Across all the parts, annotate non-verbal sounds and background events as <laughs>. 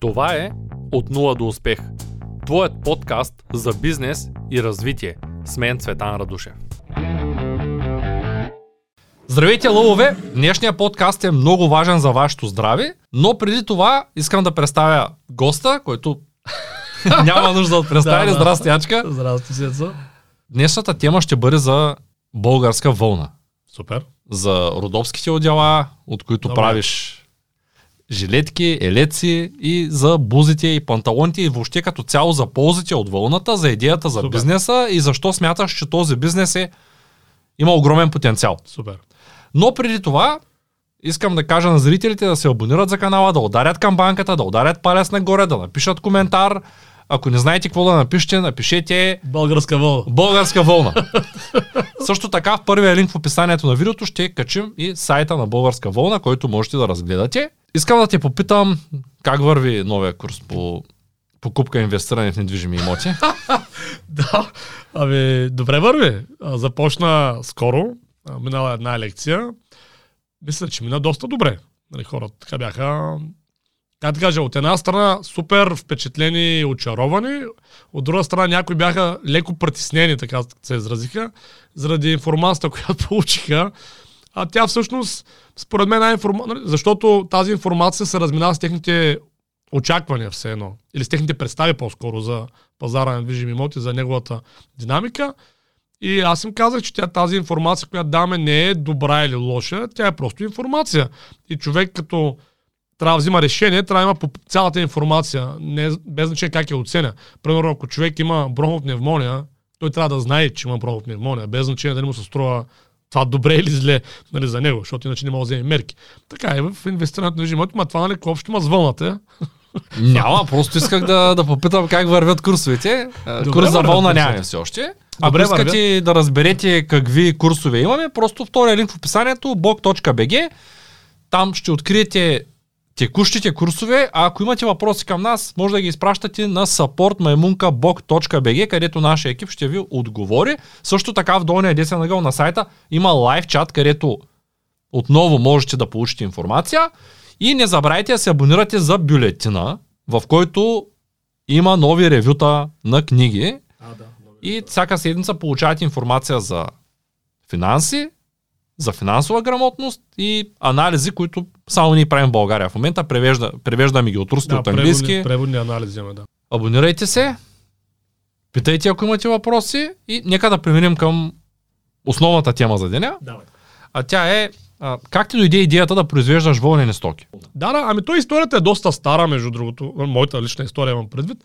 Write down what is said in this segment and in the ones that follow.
Това е От нула до успех. Твоят подкаст за бизнес и развитие. С мен Цветан Радушев. Здравейте, лъвове! Днешният подкаст е много важен за вашето здраве, но преди това искам да представя госта, който <laughs> няма нужда от представяне. Да. Здрасти, Ячка! Здрасти, Сецо. Днешната тема ще бъде за българска вълна. Супер. За родовските отдела, от които Добре. правиш жилетки, елеци и за бузите и панталоните и въобще като цяло за ползите от вълната, за идеята за Супер. бизнеса и защо смяташ, че този бизнес е има огромен потенциал. Супер. Но преди това искам да кажа на зрителите да се абонират за канала, да ударят камбанката, да ударят палец нагоре, да напишат коментар. Ако не знаете какво да напишете, напишете Българска вълна. Българска вълна. Също така в първия линк в описанието на видеото ще качим и сайта на Българска вълна, който можете да разгледате. Искам да те попитам как върви новия курс по покупка и инвестиране в недвижими имоти. <laughs> Да. Ами, добре върви. Започна скоро. Минала една лекция. Мисля, че мина доста добре. Нали, хората така бяха как да кажа, от една страна супер впечатлени и очаровани, от друга страна някои бяха леко притеснени, така се изразиха, заради информацията, <laughs> която получиха. А тя всъщност, според мен, е информация, защото тази информация се разминава с техните очаквания все едно, или с техните представи по-скоро за пазара на движими имоти, за неговата динамика. И аз им казах, че тя, тази информация, която даваме, не е добра или лоша, тя е просто информация. И човек като трябва да взима решение, трябва да има по цялата информация, не, без значение как я оценя. Примерно, ако човек има бронхопневмония, той трябва да знае, че има бронхопневмония, без значение дали му се струва това добре или зле нали, за него, защото иначе не може да вземе мерки. Така е в инвестирането на живота, ма това нали, общо има с вълната. <laughs> Няма, просто исках да, да попитам как вървят курсовете. А, Добре Курс за вълна нямаме все още. Ако Добре искате да разберете какви курсове имаме, просто втория линк в описанието blog.bg Там ще откриете текущите курсове, а ако имате въпроси към нас, може да ги изпращате на supportmaimunkablog.bg, където нашия екип ще ви отговори. Също така в долния десен ъгъл на сайта има лайв чат, където отново можете да получите информация. И не забравяйте да се абонирате за бюлетина, в който има нови ревюта на книги А, да. и всяка седмица получавате информация за финанси, за финансова грамотност и анализи, които само ние правим в България. В момента превежда, превеждаме ги от руски, Да, от английски. преводни, преводни анализи имаме, да. Абонирайте се, питайте ако имате въпроси и нека да преминем към основната тема за деня. Давай. А тя е а, как ти дойде идеята да произвеждаш вълнени стоки? Да, да, ами той историята е доста стара, между другото. Моята лична история имам предвид.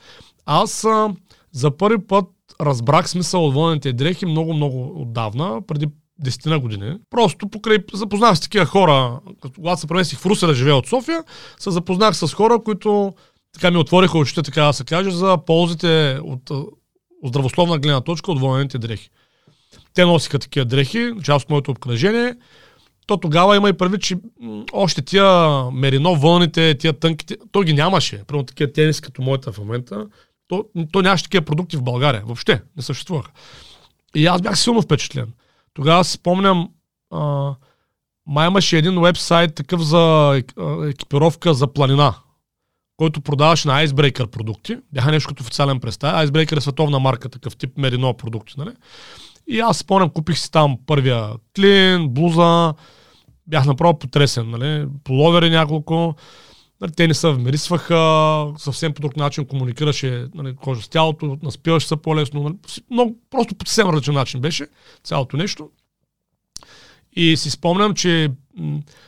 Аз а, за първи път разбрах смисъл от вълнените дрехи много-много отдавна, преди десетина години. Просто покрай запознах с такива хора, когато се преместих в Русе да живея от София, се запознах с хора, които така ми отвориха очите, така да се каже, за ползите от, от здравословна гледна точка от вълнените дрехи. Те носиха такива дрехи, част от моето обкръжение. То тогава има и предвид, че още тия мерино вълните, тия тънките, то ги нямаше. Примерно такива тениси като моята в момента. То, то нямаше такива продукти в България. Въобще не съществуваха. И аз бях силно впечатлен. Тогава си спомням, а, май имаше един вебсайт такъв за екипировка за планина, който продаваше на Icebreaker продукти. Бяха нещо като официален представ. Icebreaker е световна марка, такъв тип мерино продукти. Нали? И аз спомням, купих си там първия клин, блуза, бях направо потресен, нали? Половери няколко, нали? те не се вмирисваха, съвсем по друг начин комуникираше нали, кожа с тялото, наспиваше се по-лесно, нали? Много, просто по съвсем различен начин беше цялото нещо. И си спомням, че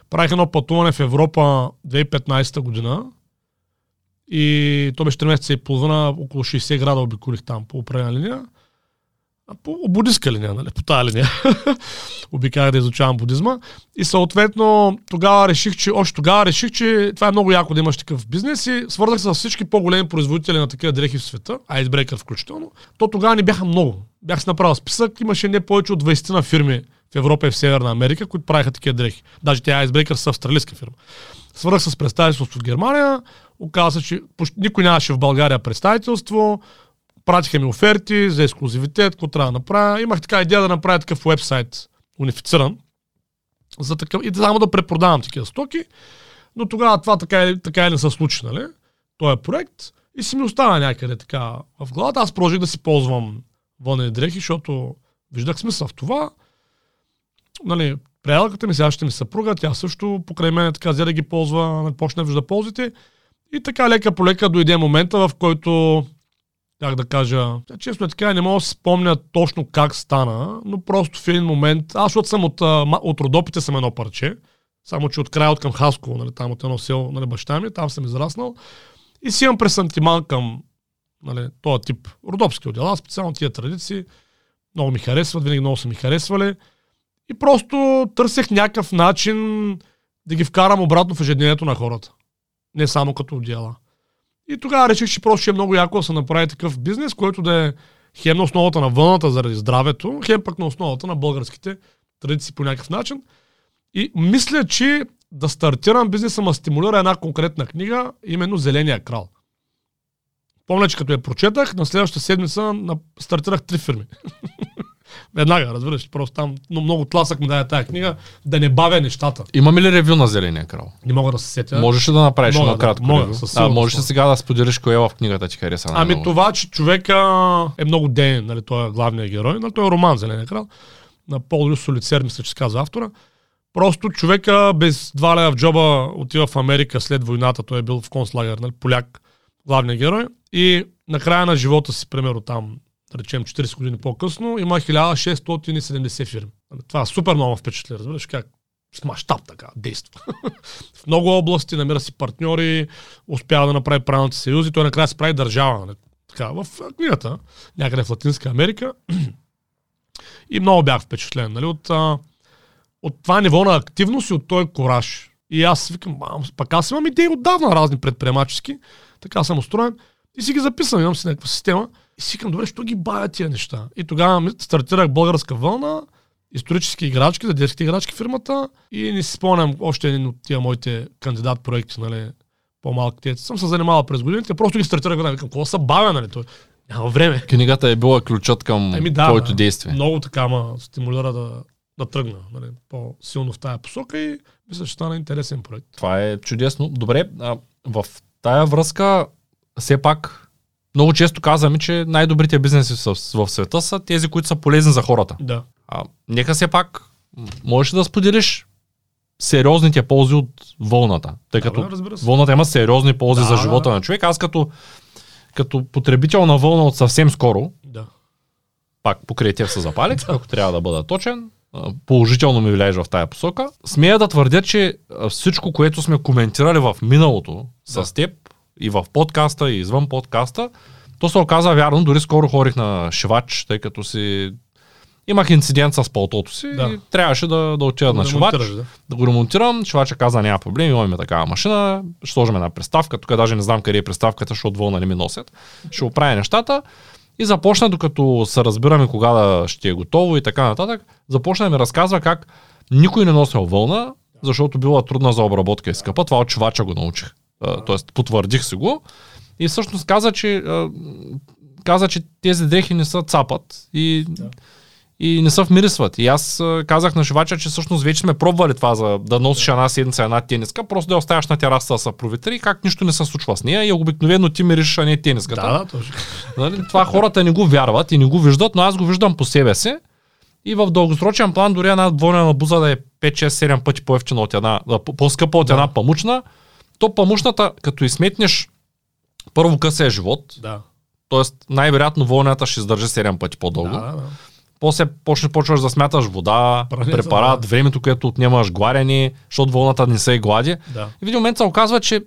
правих едно пътуване в Европа 2015 година и то беше 3 месеца и половина, около 60 града обиколих там по определена линия. По будистка линия, нали, по тази линия. <laughs> Обиках да изучавам будизма. И съответно тогава реших, че, още тогава реших, че това е много яко да имаш такъв бизнес и свързах се с всички по-големи производители на такива дрехи в света, Icebreaker включително. То тогава не бяха много. Бях си направил списък, имаше не повече от 20 на фирми в Европа и в Северна Америка, които правиха такива дрехи. Даже тя Icebreaker са австралийска фирма. Свързах с представителство в Германия, оказа се, че никой нямаше в България представителство, пратиха ми оферти за ексклюзивитет, какво трябва да направя. Имах така идея да направя такъв вебсайт, унифициран, за такъв, и само да препродавам такива стоки, но тогава това така, и- така и не се случи, нали? този проект и си ми остава някъде така в главата. Аз продължих да си ползвам вълнени дрехи, защото виждах смисъл в това. Нали, приятелката ми, сега ще ми съпруга, тя също покрай мен така взе да ги ползва, почна да вижда ползите. И така лека по лека дойде момента, в който как да кажа, честно е така, не мога да си спомня точно как стана, но просто в един момент, аз защото съм от, от Родопите съм едно парче, само че от края от към Хасково, нали, там от едно село, нали, баща ми, там съм израснал. И си имам пресантиман към нали, този тип родопски отдела, специално тия традиции. Много ми харесват, винаги много са ми харесвали. И просто търсех някакъв начин да ги вкарам обратно в ежедневието на хората. Не само като отдела. И тогава реших, че просто ще е много яко да се направи такъв бизнес, който да е хем на основата на вълната заради здравето, хем пък на основата на българските традиции по някакъв начин. И мисля, че да стартирам бизнеса ма стимулира една конкретна книга, именно Зеления крал. Помня, че като я прочетах, на следващата седмица стартирах три фирми. <laughs> Веднага, разбираш, просто там но много тласък ми даде тази книга, да не бавя нещата. Имаме ли ревю на Зеления крал? Не мога да се сетя. Можеш ли да направиш Мога едно да, кратко мога, ревю? със А, можеш ли сега да споделиш кое в книгата ти хареса? Ами най-много? това, че човека е много ден, нали, той е главният герой, нали, той е роман Зеления крал, на Пол Люс Солицер, мисля, че се казва автора. Просто човека без два лева в джоба отива в Америка след войната, той е бил в концлагер, нали, поляк, главният герой. И на края на живота си, примерно там, да речем 40 години по-късно, има 1670 фирми. Нали, Това е супер много впечатли, разбираш как с мащаб така действа. <laughs> в много области намира си партньори, успява да направи правилните съюзи, той накрая се прави държава. Нали? Така, в книгата, някъде в Латинска Америка. <clears throat> и много бях впечатлен нали? от, от това ниво на активност и от този кораж. И аз викам, «Ам, пък аз имам идеи отдавна разни предприемачески, така съм устроен и си ги записвам, имам си някаква система и си викам, добре, що ги бая тия неща? И тогава стартирах българска вълна, исторически играчки, за детските играчки фирмата и не си спомням още един от тия моите кандидат проекти, нали, по-малки. Те съм се занимавал през годините, просто ги стартирах веднага. Викам, какво са бавя, нали? Той, няма време. Книгата е била ключът към Ами да, твоето действие. Много така ма стимулира да, да тръгна нали, по-силно в тая посока и мисля, че стана интересен проект. Това е чудесно. Добре, а, в тая връзка, все пак, много често казваме, че най-добрите бизнеси в, света са тези, които са полезни за хората. Да. А, нека все пак, можеш ли да споделиш сериозните ползи от вълната? Тъй Да, като бе, се. вълната има сериозни ползи Да, за живота да. на човек. Аз като, като потребител на вълна от съвсем скоро, Да. пак покрай тях се запалих, ако трябва да бъда точен. Положително ми влияеш в тая посока. Смея да твърдя, че всичко, което сме коментирали в миналото Да. с теб и в подкаста и извън подкаста, то се оказа вярно. Дори скоро ходих на шивач, тъй като си имах инцидент с палтото си Да. и трябваше да, да отида на шивач, да. да го ремонтирам. Шивача каза, няма проблем, имаме такава машина, ще сложим една приставка. Тук даже не знам къде е приставката, защото вълна не ми носят. Ще оправя нещата. И започна, докато се разбираме кога да ще е готово и така нататък, започна да ми разказва как никой не носил вълна, защото била трудна за обработка и скъпа. Това от чувача го научих. Тоест, потвърдих си го. И всъщност каза, че, каза, че тези дрехи не са цапат и, и не се вмирисват. И аз казах на шивача, че всъщност вече сме пробвали това за да носиш една седмица една тениска, просто да я оставяш на тераса да се проветри, как нищо не се случва с нея и обикновено ти мириш, а не тениската. Да, да, точно. Нали? Това хората не го вярват и не го виждат, но аз го виждам по себе си. И в дългосрочен план дори една двойна буза да е 5-6-7 пъти по-ефтина от една, да, по- по-скъпа от Да. една памучна, то памучната, като изсметнеш първо късия живот, Да. т.е. най-вероятно вълната ще издържи 7 пъти по-дълго. Да, да. После почне, почваш да смяташ вода, Прането, препарат, да. времето, което отнемаш, гладене, защото вълната не се и глади. да. И в един момент се оказва, че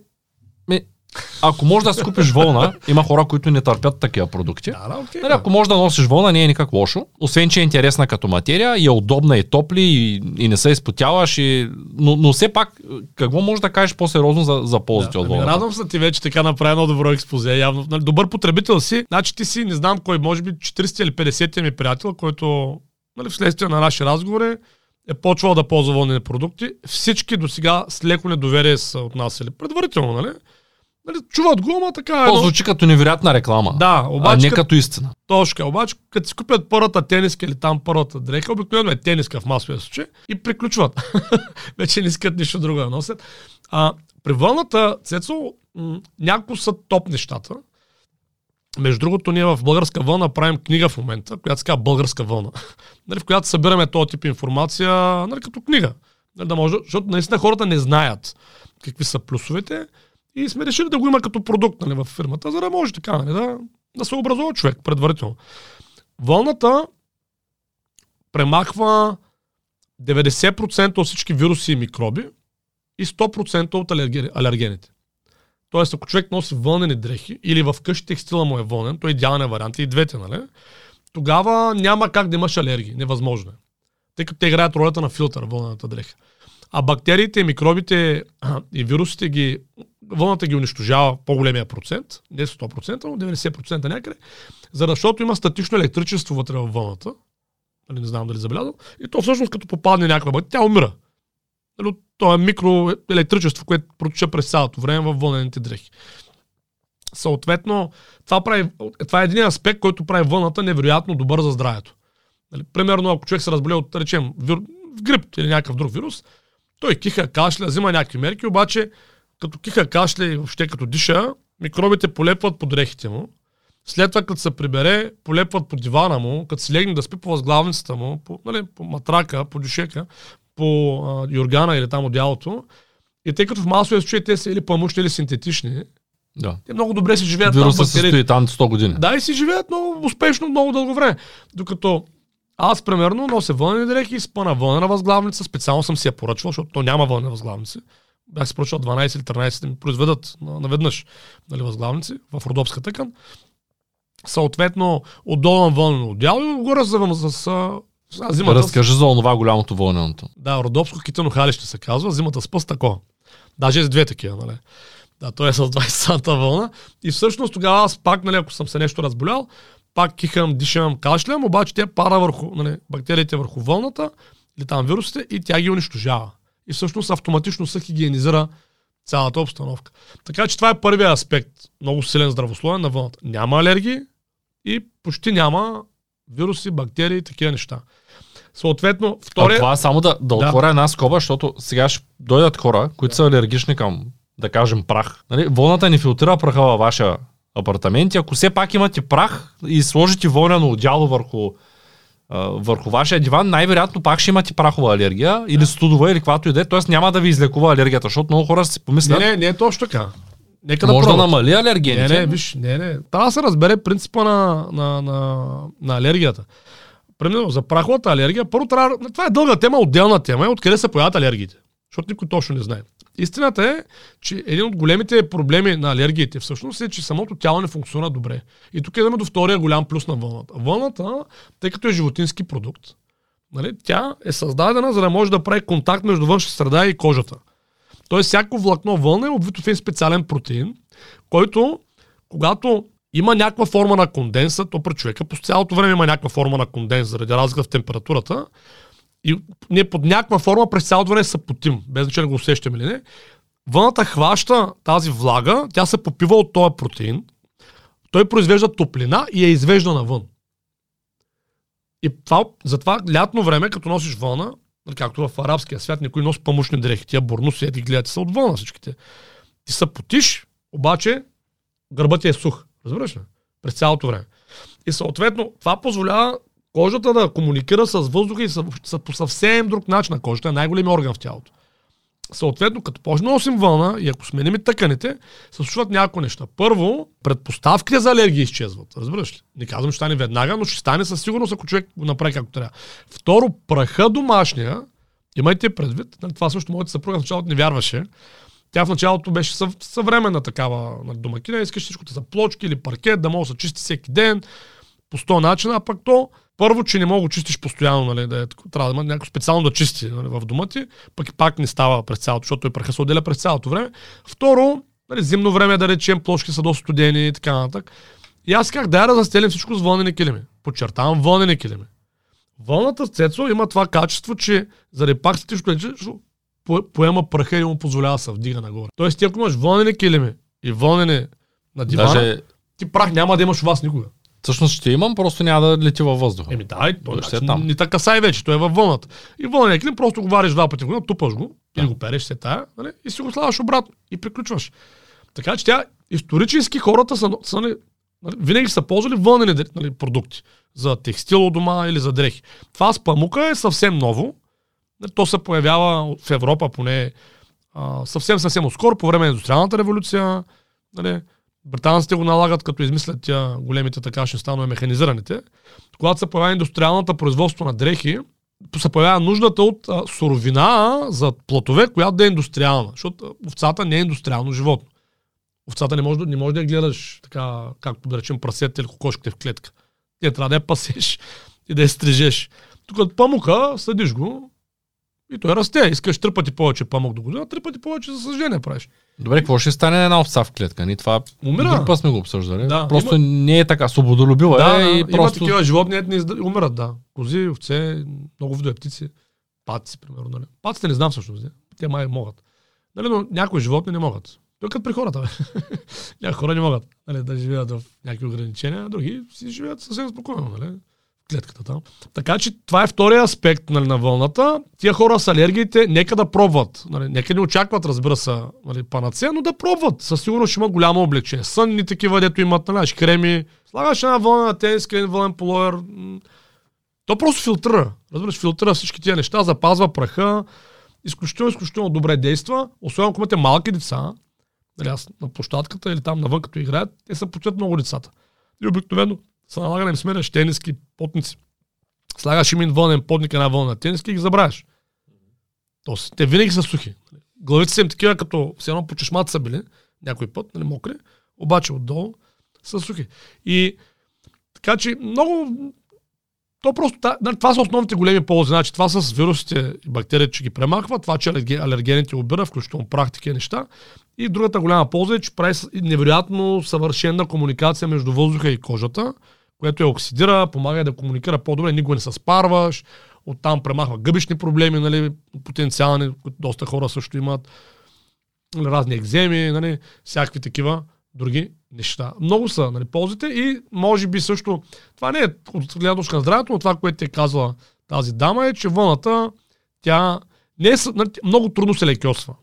ако можеш да си купиш вълна, има хора, които не търпят такива продукти. Да, да, окей. Нали, ако можеш да носиш вълна, не е никак лошо. Освен, че е интересна като материя и е удобна и топли и, и не се изпотяваш. И... Но, но все пак, какво можеш да кажеш по-сериозно за, за ползите Да, от ами, вълната? радвам се ти вече така направи едно добро експозе. Явно, нали, добър потребител си. Значи ти си, не знам кой, може би 40 или 50 ми приятел, който нали, вследствие на наши разговори е почвал да ползва вълнени продукти. Всички до сега с леко недоверие са отнасяли. Предварително, нали? Нали чуват го, ама така е. То едно- звучи като невероятна реклама. Да, а обаче не като... като истина. точно. така. Обаче, като си купят първата тениска или там първата дреха, обикновено е тениска в масовия случай и приключват. <laughs> Вече не искат нищо друго да носят. А, При вълната, Цецо, м- няколко са топ нещата. Между другото, ние в Българска вълна правим книга в момента, която се казва Българска вълна, <laughs> нали, в която събираме този тип информация нали, като книга. Нали, да може, защото наистина хората не знаят какви са плюсовете и сме решили да го има като продукт нали, в фирмата, за да може така нали, да, да се образува човек предварително. Вълната премахва 90% от всички вируси и микроби и 100% от алергените. Тоест, ако човек носи вълнени дрехи или в къщи текстила му е вълнен, то е идеален вариант и двете, нали? Тогава няма как да имаш алергии. Невъзможно е. Тъй като те играят ролята на филтър, вълнената дреха. А бактериите, микробите <clears throat> и вирусите ги, вълната ги унищожава по-големия процент, не 100%, но 90% някъде, защото има статично електричество вътре във вълната. Нали, не знам дали забелязал. И то всъщност като попадне някаква бактерия, тя умира. Нали, то е микроелектричество, което протича през цялото време във вълнените дрехи. Съответно, това, прави, това е един аспект, който прави вълната невероятно добър за здравето. Нали, примерно, ако човек се разболее от, речем, вир, грип или някакъв друг вирус, той киха, кашля, взима някакви мерки, обаче като киха, кашля и въобще като диша, микробите полепват по дрехите му. След това, като се прибере, полепват по дивана му, като се легне да спи по възглавницата му, по, нали, по матрака, по дюшека, по а, юргана или там одялото. И тъй като в масовия случай те са или памушни, или синтетични, Да. те много добре си живеят Вируса там се бактериите. стои там 100 години. Да, и си живеят много успешно, много дълго време. Докато аз, примерно, нося вълнени дрехи спа на вълнена възглавница. Специално съм си я поръчвал, защото то няма вълнена възглавници. Бях си поръчал 12 или 13 да ми произведат на- наведнъж нали, възглавници в родопска тъкан. Съответно, отдолу на вълнено отдяло и отгоре с... с а, зимата, Разкажи за онова голямото вълненото. да, родопско китено халище се казва, зимата с пъс тако. Даже с две такива, нали? Да, той е с <laughs> 20 санта вълна. И всъщност тогава аз пак, нали, ако съм се нещо разболял, пак кихам, дишам, кашлям, обаче тя пара върху, нали, бактериите върху вълната, или там вирусите, и тя ги унищожава. И всъщност автоматично се хигиенизира цялата обстановка. Така че това е първият аспект, много силен здравословен на вълната. Няма алергии и почти няма вируси, бактерии и такива неща. Съответно, А втория... това е само да, да Да. отворя една скоба, защото сега ще дойдат хора, които са алергични към, да кажем, прах. Нали? Вълната не филтрира праха във вашия апартамент и ако все пак имате прах и сложите вълнено одяло върху, а, върху вашия диван, най-вероятно пак ще имате прахова алергия или студова или каквато и да е, т.е. няма да ви излекува алергията, защото много хора си Не, помислят, не, не е точно така. Нека да може да, пробват. намали Не, алергените. не, виж, не, не. Трябва да се разбере принципа на, на, на, на алергията. Примерно, за праховата алергия, първо трябва. Това е дълга тема, отделна тема, е откъде се появят алергиите. Защото никой точно не знае. Истината е, че един от големите проблеми на алергиите всъщност е, че самото тяло не функционира добре. И тук идваме до втория голям плюс на вълната. Вълната, тъй като е животински продукт, нали, тя е създадена, за да може да прави контакт между външна среда и кожата. Тоест, всяко влакно вълна е обвито в един специален протеин, който, когато има някаква форма на конденса, то при човека по цялото време има някаква форма на конденс, заради разлика в температурата, и ние под някаква форма през цялото време се потим, без значение го усещаме или не. Въната хваща тази влага, тя се попива от този протеин, той произвежда топлина и я извежда навън. И това, затова лятно време, като носиш вълна, както в арабския свят, никой носи памушни дрехи, тия бурнуси, ги гледате, са от вълна всичките. Ти се потиш, обаче гърбът ти е сух. Разбираш ли? През цялото време. И съответно, това позволява кожата да комуникира с въздуха и с, с, по съвсем друг начин на кожата. Е най-големият орган в тялото. Съответно, като почне да носим вълна и ако сменим тъканите, се случват няколко неща. Първо, предпоставките за алергия изчезват. Разбираш ли? Не казвам, че стане веднага, но ще стане със сигурност, ако човек го направи както трябва. Второ, праха домашния, имайте предвид, нали, това също моята съпруга в началото не вярваше. Тя в началото беше съв, съвременна такава нали, домакина, искаш всичко да са плочки или паркет, да може да се чисти всеки ден по 100 начина, а пък то първо, че не мога да чистиш постоянно, нали, да е, трябва да има някой специално да чисти нали, в дома ти, пък и пак не става през цялото, защото той праха се отделя през цялото време. Второ, нали, зимно време, да речем, плочки са доста студени и така нататък. И аз как да я застелим всичко с вълнени килими. Подчертавам вълнени килими. Вълната с цецо има това качество, че заради пак статично лечо, по- поема праха и му позволява да се вдига нагоре. Тоест, ти ако имаш вълнени килими и вълнени на дивана, Даже ти прах няма да имаш у вас никога. Всъщност ще имам, просто няма да лети във въздуха. Еми да, и той Ще е там. ни така са и вече, той е във вълната. И вълния клин просто го вариш два пъти в година, тупаш го, или го переш се тая, нали, и си го слагаш обратно и приключваш. Така че тя, исторически хората са, са нали, нали, винаги са ползвали вълнени нали, продукти за текстил у дома или за дрехи. Това с памука е съвсем ново. Нали, То се появява в Европа поне а, съвсем съвсем отскоро, по време на индустриалната революция. Нали, британците го налагат, като измислят тя големите така ще станове механизираните. Когато се появява индустриалната производство на дрехи, се появява нуждата от а, суровина за платове, която да е индустриална. Защото овцата не е индустриално животно. Овцата не може, не може да я гледаш така, както да речем прасете или кокошките в клетка. Ти трябва да я пасеш <laughs> и да я стрижеш. Тук от памука съдиш го и той расте. Искаш три пъти повече памук до година, три пъти повече за съждение правиш. Добре, какво ще стане на една овца в клетка? Ние това Умира. друг път сме го обсъждали. Да, просто не е така. Свободолюбива Да, е и има просто... такива животни, не изда... умират, да. Кози, овце, много видове птици. Паци, примерно. Нали. Паците не знам всъщност. Не. Те май могат. Нали, но някои животни не могат. Той като при хората. <laughs> Някои хора не могат нали, да живеят в някакви ограничения, а други си живеят съвсем спокойно. Нали. Клетката там. Така че това е втория аспект нали, на вълната. Тия хора с алергиите, нека да пробват. Нали, нека не очакват, разбира се, нали, панацея, но да пробват. Със сигурност ще имат голямо облегчение. Сънни такива, дето имат нали, креми. Слагаш една вълна тениска, един вълнен полоер. То просто филтрира. Разбираш, филтрира всички тия неща, запазва праха. Изключително, изключително добре действа. Особено ако имате малки деца, нали, аз на площадката или там навън, като играят, те са почет много децата. И обикновено се налага да им сменяш тениски, потници. Слагаш им един вълнен потник, една вълна тениски и ги забравяш. Тоест, те винаги са сухи. Главите са им такива, като все едно по чешмата са били, някой път, нали, мокри, обаче отдолу са сухи. И така че много то просто, това са основните големи ползи. Значи, това с вирусите и бактериите, че ги премахва, това, че алерге- алергените обира, включително практики и неща. И другата голяма полза е, че прави невероятно съвършена комуникация между въздуха и кожата, което я оксидира, помага да комуникира по-добре, никога не се спарваш, оттам премахва гъбични проблеми, нали, потенциални, които доста хора също имат, нали, разни екземи, нали, всякакви такива други неща. Много са нали, ползите и може би също, това не е от гледна на здравето, но това, което ти е казала тази дама е, че вълната, тя не е, нали, много трудно се лекосва.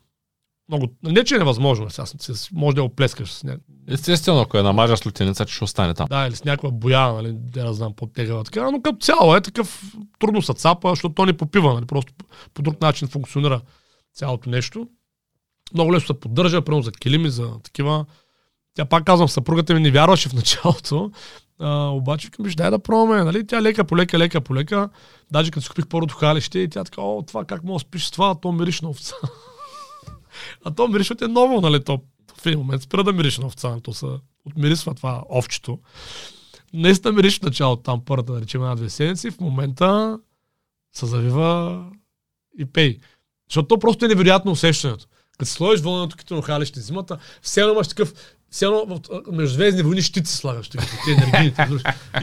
Много, не, че е невъзможно, сега, може да я оплескаш с ня... Естествено, ако я намажаш лютеница, че ще остане там. Да, или с някаква боя, нали, да не знам, по-тегава така, но като цяло е такъв трудно се цапа, защото то не попива, нали, просто по, друг начин функционира цялото нещо. Много лесно се поддържа, примерно за килими, за такива. Тя пак казвам, съпругата ми не вярваше в началото, а, обаче виж, дай да пробваме, нали? Тя лека по лека, лека по лека. Даже като си купих първото халище и тя така, о, това как мога да спиш с това, то мириш на овца. А то мириш от е ново, нали? То в един момент спира да мириш на овца, то се отмирисва това овчето. Наистина мириш в началото там първата, да речем, една-две седмици, в момента се завива и пей. Защото то просто е невероятно усещането. Като си сложиш вълненото китонохалище зимата, все едно имаш такъв все едно между звездни войни щици слагаш, такива, те енергийните.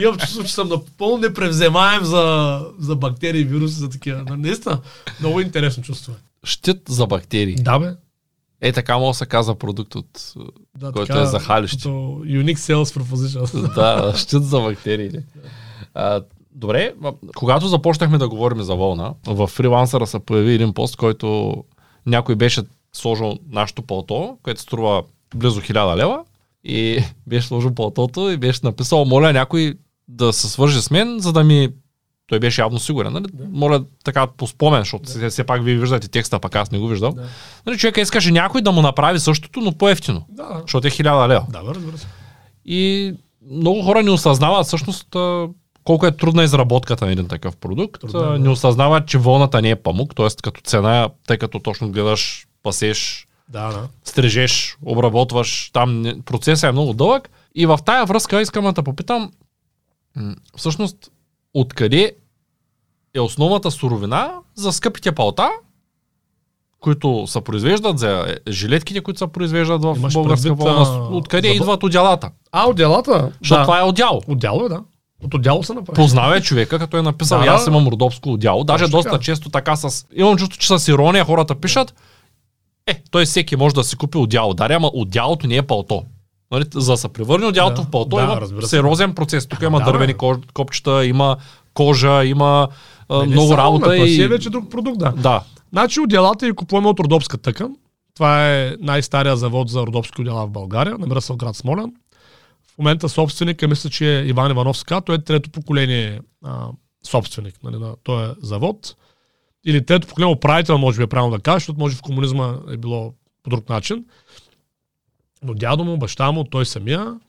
Имам чувство, че съм напълно непревземаем за, за бактерии, вируси, за такива. Наистина, много интересно чувство. Е. Щит за бактерии. Да, бе. Е, така може да се казва продукт от... Да, Който е за халище. като Unique Sales Proposition. <laughs> да, щит за бактерии. А, добре, когато започнахме да говорим за вълна, в фрилансъра се появи един пост, който някой беше сложил нашото пълто, което струва близо 1000 лева и <laughs> беше сложил пълтото и беше написал, моля някой да се свържи с мен, за да ми той беше явно сигурен. Нали? Да. Моля така по спомен, защото да. все, пак вие виждате текста, пък аз не го виждам. Да. Нали, човека искаше някой да му направи същото, но по-ефтино, Да, защото е 1000 лева. да, разбира се. И много хора не осъзнават всъщност колко е трудна изработката на един такъв продукт. Трудно е, да. Не осъзнават, че вълната не е памук, т.е. като цена, тъй като точно гледаш, пасеш, Да, да. стрижеш, обработваш, там процесът е много дълъг. И в тая връзка искам да те попитам, всъщност, откъде е основната суровина за скъпите палта, които се произвеждат, за жилетките, които се произвеждат в Имаш българска предвид, вълна. Откъде за- идват отделата? А, отделата? Защото да. това е отдял. Отдяло е, да. От отдяло се направи. Познава човека, като е написал, Да, аз имам родопско отдяло. Даже Точно доста така. често така с... Имам чувство, че с ирония хората пишат, е, той всеки може да си купи отдяло. Даря, ама отдялото не е палто. Нали, за да се превърне одялото Да. в пълто, Да, има сериозен процес. Тук има Да, дървени кож- копчета, има кожа, има а, Не, не много само, работа. това си и... е вече друг продукт, да. Да, Значи отделата и купуваме от Родопска тъкан. Това е най-стария завод за родопски отдела в България. Намира се в град Смолян. В момента собственик, мисля, че е Иван Иванов Ска. Той е трето поколение а, собственик нали, на този завод. Или трето поколение управител, може би е правилно да кажа, защото може в комунизма е било по друг начин. Но дядо му, баща му, той самия,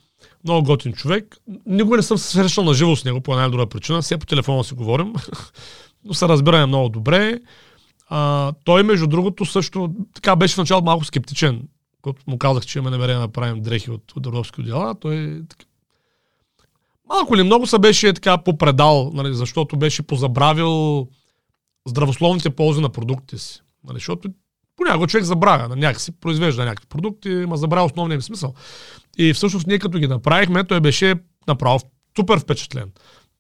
много готин човек. Никога не съм се срещал на живо с него по една или друга причина. Все по телефона си говорим. <laughs> Но се разбираме много добре. А, той, между другото, също така беше в началото малко скептичен, когато му казах, че имаме намерение да правим дрехи от, от родовски отдела. Той така, малко ли много се беше така попредал, нали, защото беше позабравил здравословните ползи на продуктите си. Нали, защото понякога човек забравя, на някакси произвежда някакви продукти, ма забравя основния им смисъл. И всъщност ние като ги направихме, той беше направо супер впечатлен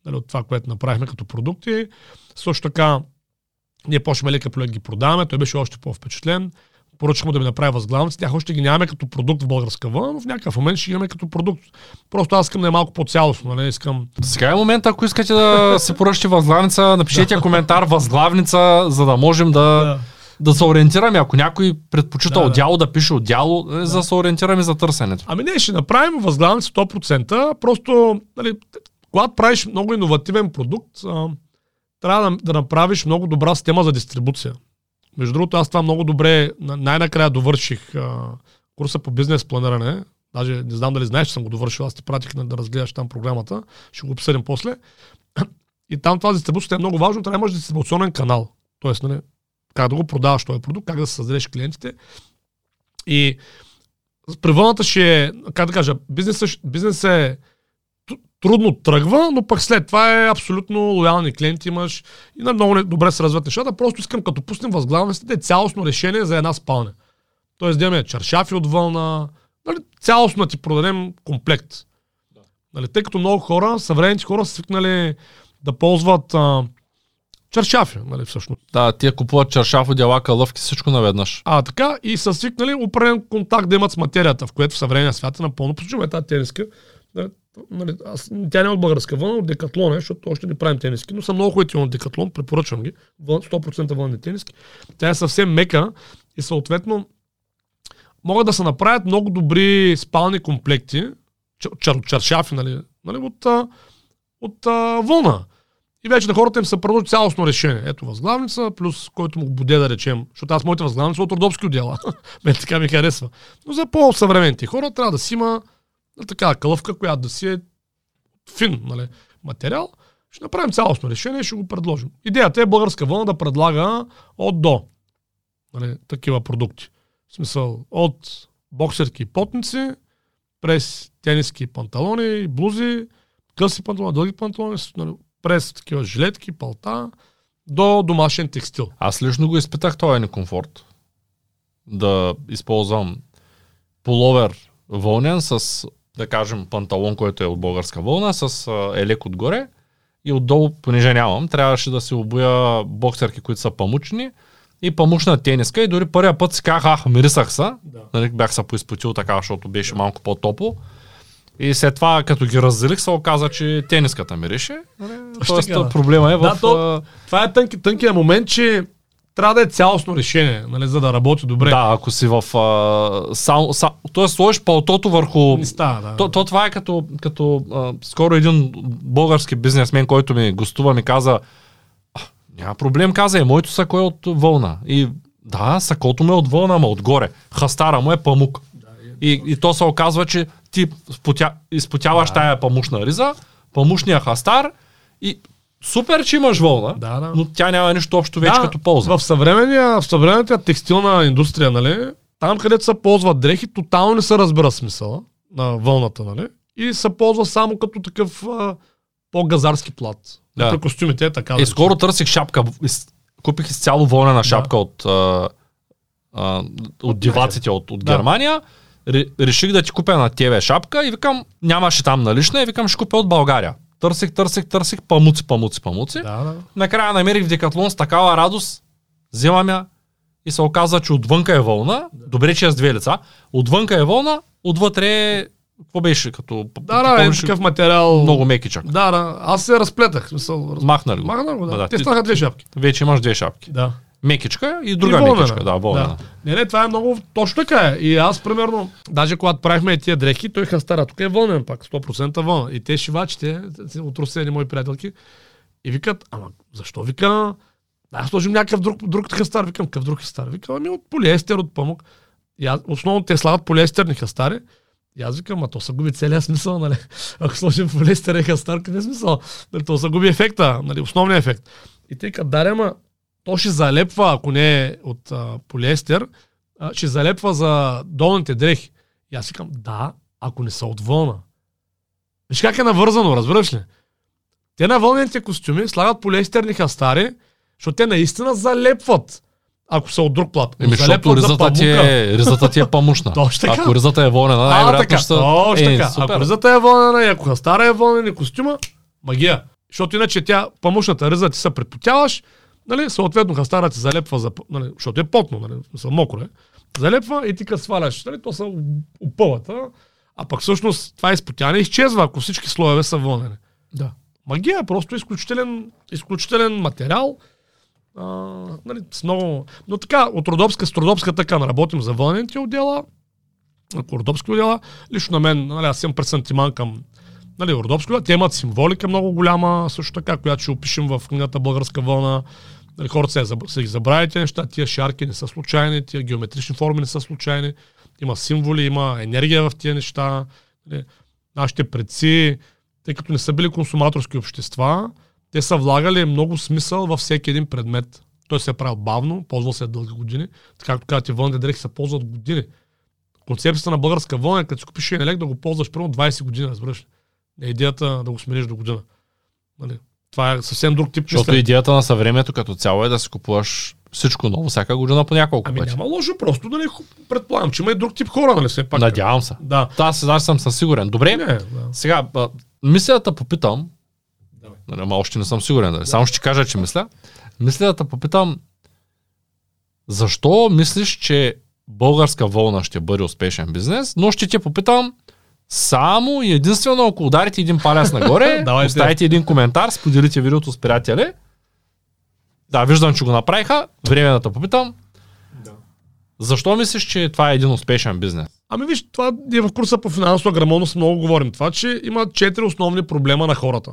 нали, от това, което направихме като продукти. Също така, ние почваме лека по ги продаваме, той беше още по-впечатлен. Поръчах му да ми направи възглавници. Тях още ги нямаме като продукт в българска вълна, но в някакъв момент ще ги имаме като продукт. Просто аз искам да е малко по-цялостно, нали? Искам Сега е момент, ако искате да се поръчате възглавница, напишете коментар възглавница, за да можем да, да се ориентираме. Ако някой предпочита Да, да. отдяло, да пише отдяло, е, за да се ориентираме за търсенето. Ами не, ще направим възглавница 100%. Просто, нали, когато правиш много иновативен продукт, а, трябва да, да направиш много добра система за дистрибуция. Между другото, аз това много добре, на- най-накрая довърших а, курса по бизнес планиране. Даже не знам дали знаеш, че съм го довършил, аз ти пратих на да разгледаш там програмата. Ще го обсъдим после. <clears throat> И там това дистрибуцията е много важно. Трябва да имаш дистрибуционен канал. Тоест, нали, как да го продаваш този продукт, как да се създадеш клиентите. И при вълната ще е, как да кажа, бизнесът, бизнес е трудно тръгва, но пък след това е абсолютно лоялни клиенти имаш и на много добре се развиват нещата. Просто искам като пуснем възглавницата да е цялостно решение за една спалня. Тоест да имаме чаршафи от вълна, нали, цялостно да ти продадем комплект. Нали, тъй като много хора, съвременните хора са свикнали да ползват а, чаршафи, нали, всъщност. Да, тия купуват чаршаф, одела, калъвки, всичко наведнъж. А, така, и са свикнали определен контакт да имат с материята, в което в съвременния свят е напълно почуваме тази тениска. Нали, Нали, аз, тя не е от българска вълна, от Декатлон е, защото още не правим тениски, но са много хубави от Декатлон, препоръчвам ги. Вън- 100% вълни тениски. Тя е съвсем мека и съответно могат да се направят много добри спални комплекти, чар, чаршафи, нали, нали, от, от а, вълна. И вече на хората им се предложи цялостно решение. Ето възглавница, плюс който му буде да речем, защото аз моите възглавници от родопски отдела. <laughs> Мен така ми харесва. Но за по-съвременните хора трябва да си има на такава кълъвка, която да си е фин нали, материал. Ще направим цялостно решение и ще го предложим. Идеята е българска вълна да предлага от до нали, такива продукти. В смисъл от боксерки и потници, през тениски панталони, блузи, къси панталони, дълги панталони, нали, през такива жилетки, палта, до домашен текстил. Аз лично го изпитах този некомфорт. Да използвам половер вълнен с, да кажем, панталон, който е от българска вълна, с елек отгоре и отдолу, понеже нямам, трябваше да се обуя боксерки, които са памучни и памучна тениска и дори първия път си казах, ах, мирисах се, Да. нали, бях се поизпотил така, защото беше малко по-топло. И след това, като ги разделих, се оказа, че тениската мирише. Тоест, така, да. проблема е в... Да, то- Това е тънки, тънкият момент, че трябва да е цялостно решение, нали, за да работи добре. Да, ако си в... А, сам, сам, тоест, сложиш палтото върху... Не става, да. То, то това е като, като а, скоро един български бизнесмен, който ми гостува, ми каза, «А, няма проблем, каза, е, моето сако е от вълна. И да, сакото му е от вълна, ама отгоре. Хастара му е памук. И, и то се оказва, че ти спотя, изпотяваш Да. тая памушна риза, памушния хастар и супер, че имаш вълна, Да, да. но тя няма нищо общо вече като полза. В, съвременния, в съвременната текстилна индустрия, нали, там където се ползват дрехи, тотално не се разбира смисъла на вълната, нали? И се ползва само като такъв а, по-газарски плат. Да. Да. При костюмите е така. И да скоро търсих шапка. Купих изцяло вълнена шапка от, а, а, от диваците от, от Да. Германия. Реших да ти купя на тебе шапка и викам, нямаше там налична и викам, ще купя от България. Търсих, търсих, търсих, памуци, памуци, памуци. Да, да. Накрая намерих в Декатлон с такава радост, взимам я и се оказа, че отвънка е вълна. Добре, че е с две лица. Отвънка е вълна, отвътре Какво беше като... Да, да, е такъв материал. Много мекичак. Да, да. Аз се разплетах. Смисъл, раз... Махна ли го? Махна го, да. Да, Те ти- станаха две шапки. Вече имаш две шапки. Да. Мекичка и друга И мекичка. Да, вълнена. Не, не, това е много точно така е. И аз, примерно, даже когато правихме тия дрехи, той хастара. Тук е вълнен пак, 100% вълна. И те шивачите, от Русени, мои приятелки, и викат, ама защо вика, да сложим някакъв друг, друг хастар. Викам, какъв друг хастар? Викам, ами от полиестер, от памук. И аз, основно те слагат полиестерни хастари. И аз викам, а то се губи целият смисъл, нали? <laughs> Ако сложим полиестер и хастар, къде е смисъл? Нали, то се губи ефекта, нали, основният ефект. И те казват, да, ама то ще залепва, ако не е от а, полиестер, а, ще залепва за долните дрехи. И аз викам, да, ако не са от вълна. Виж как е навързано, разбираш ли? Те на вълнените костюми слагат полиестерни хастари, защото те наистина залепват, ако са от друг плат. Еми, защото ризата ти, е, ризата ти е памушна. <laughs> Точно така. Ако ризата е вълнена, най-вероятно ще точно Е, така. супер. Ако ризата е вълнена и ако хастара е вълнен и костюма, магия. Защото иначе тя, памушната риза ти се препотяваш, нали, съответно хастара ти залепва, за, нали, защото е потно, нали, са мокро е, залепва и ти като сваляш, нали, то са опълата, а пък всъщност това изпотяване изчезва, ако всички слоеве са вълнени. Да. Магия е просто изключителен, изключителен материал. А, нали, с много... Но така, от Родопска с Родопска така работим за вълнените отдела, ако Родопски отдела, лично на мен, нали, аз съм пресантиман към нали, Родопски отдела. Те имат символика много голяма, също така, която ще опишем в книгата Българска вълна. Нали, хората се, са ги забравили тези неща, тия шарки не са случайни, тия геометрични форми не са случайни. Има символи, има енергия в тия неща. Нали, нашите предци, тъй като не са били консуматорски общества, те са влагали много смисъл във всеки един предмет. Той се е правил бавно, ползвал се е дълги години. Така както казвате, вълните дрехи се ползват години. Концепцията на българска вълна е, като си купиш един елек, да го ползваш примерно 20 години, разбираш. Е идеята да го смениш до година. Нали? Това е съвсем друг тип Защото мислене. идеята на съвремето като цяло е да си купуваш всичко ново всяка година по няколко Ами пъти. няма лошо, просто нали, ху- предполагам, че има и друг тип хора, нали все пак. Надявам се. Да. Аз сега съм със сигурен. Добре, Не, да. сега, а, мисля да попитам, Давай. нали, ама още не съм сигурен, нали? само ще кажа, че мисля. Мисля да попитам, защо мислиш, че българска вълна ще бъде успешен бизнес, но ще те попитам само и единствено, ако ударите един палец нагоре, <laughs> оставите един коментар, споделите видеото с приятели. Да, виждам, че го направиха. Време е да те попитам. Да. Защо мислиш, че това е един успешен бизнес? Ами виж, това ние в курса по финансова грамотност много говорим. Това, че има четири основни проблема на хората.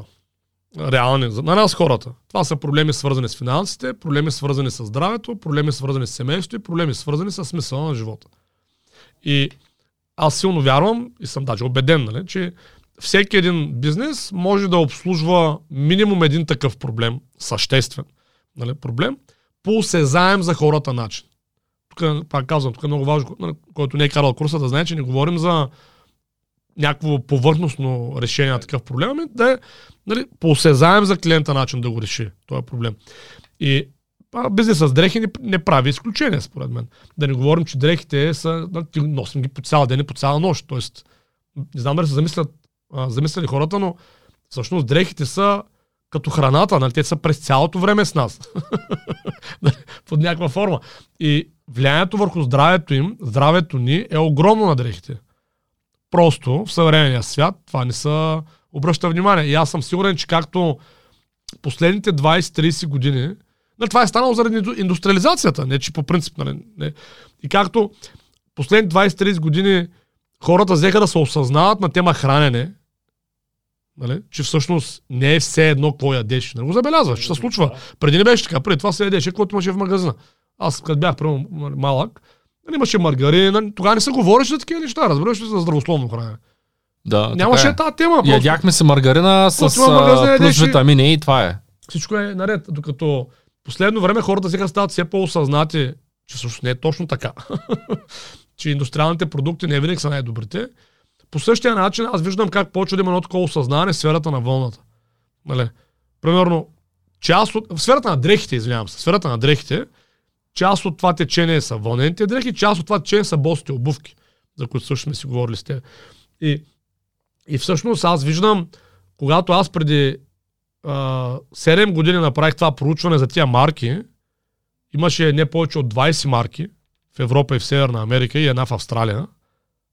Реални, на нас хората. Това са проблеми свързани с финансите, проблеми свързани с здравето, проблеми свързани с семейството и проблеми свързани с смисъла на живота. И аз силно вярвам и съм даже убеден, нали, че всеки един бизнес може да обслужва минимум един такъв проблем, съществен нали, проблем, по осезаем за хората начин тук, пак казвам, тук е много важно, нали, който не е карал курса, да знае, че не говорим за някакво повърхностно решение на такъв проблем, ами да е нали, по-осезаем за клиента начин да го реши този проблем. И а, бизнесът с дрехи не, не прави изключение, според мен. Да не говорим, че дрехите са, ти носим ги по цял ден и по цяла нощ. Тоест, не знам дали се замислят, а, замисляли хората, но всъщност дрехите са като храната, нали? те са през цялото време с нас. <laughs> Под някаква форма. И влиянието върху здравето им, здравето ни е огромно на дрехите. Просто в съвременния свят това не са обръща внимание. И аз съм сигурен, че както последните 20-30 години, нали, това е станало заради инду- индустриализацията, не че по принцип. Нали, не. И както последните 20-30 години хората взеха да се осъзнават на тема хранене, нали, че всъщност не е все едно кой ядеш. Не го забелязваш, че се случва. Преди не беше така, преди това се ядеше, което имаше в магазина. Аз като бях примерно, нали, малък, нали, имаше маргарин, тогава не се говореше за такива неща, разбираш ли, за здравословно хранене. Да, Нямаше е. тази тема. просто. Ядяхме се маргарина с а, плюс витамини и това е. Всичко е наред. Докато последно време хората сега стават все по-осъзнати, че всъщност не е точно така. <laughs> че индустриалните продукти не винаги са най-добрите. По същия начин аз виждам как почва да има едно такова осъзнаване в сферата на вълната. Нали? Примерно, част от... В сферата на дрехите, извинявам се, в сферата на дрехите, част от това течение са вълнените дрехи, част от това течение са босите обувки, за които също сме си говорили с теб. И, и всъщност аз виждам, когато аз преди а, 7 години направих това проучване за тия марки, имаше не повече от 20 марки в Европа и в Северна Америка и една в Австралия.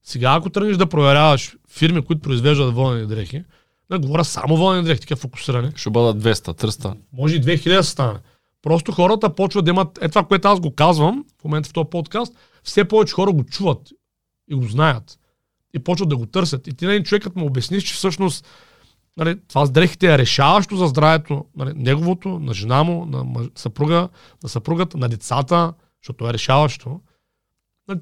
Сега, ако тръгнеш да проверяваш фирми, които произвеждат вълнени дрехи, да говоря само вълнени дрехи, такива фокусирани, Ще бъдат 200, 300. може и 2000 да стане. Просто хората почват да имат, е това, което аз го казвам в момента в този подкаст, все повече хора го чуват и го знаят. И почват да го търсят. И ти на един човек, като му обясниш, че всъщност нали, това с дрехите е решаващо за здравето нали, неговото, на жена му, на мъж, съпруга, на съпругата, на децата, защото е решаващо, нали,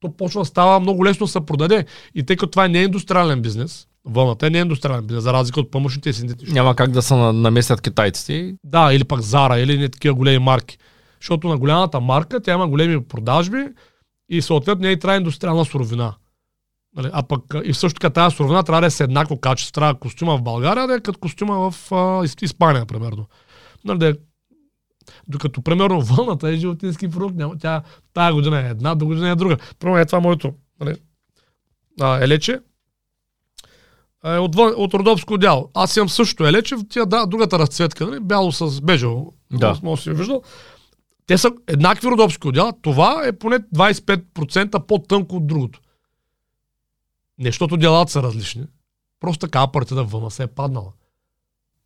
то почва да става много лесно да се продаде. И тъй като това не е индустриален бизнес, вълната е не е индустриален бизнес, за разлика от помощните и синтетични. Няма как да се на- намесят китайците. Да, или пък Зара, или не такива големи марки. Защото на голямата марка тя има големи продажби и съответно не и трябва индустриална суровина. Нали, а пък и също така тази суровина трябва да е с еднакво качество. Трябва костюма в България да е като костюма в а, Ис- Испания, примерно. Нали, да е, докато, примерно, вълната е животински продукт. Няма, тя тая година е една, до година е друга. Примерно е това моето нали, а, елече. Е, от, от родопско дяло. Аз имам също елече, тя да, другата разцветка, нали, бяло с бежево. Да. Може си виждал. Те са еднакви родопски отдела. Това е поне 25% по-тънко от другото. Не, защото делата са различни. Просто така партията въна се е паднала.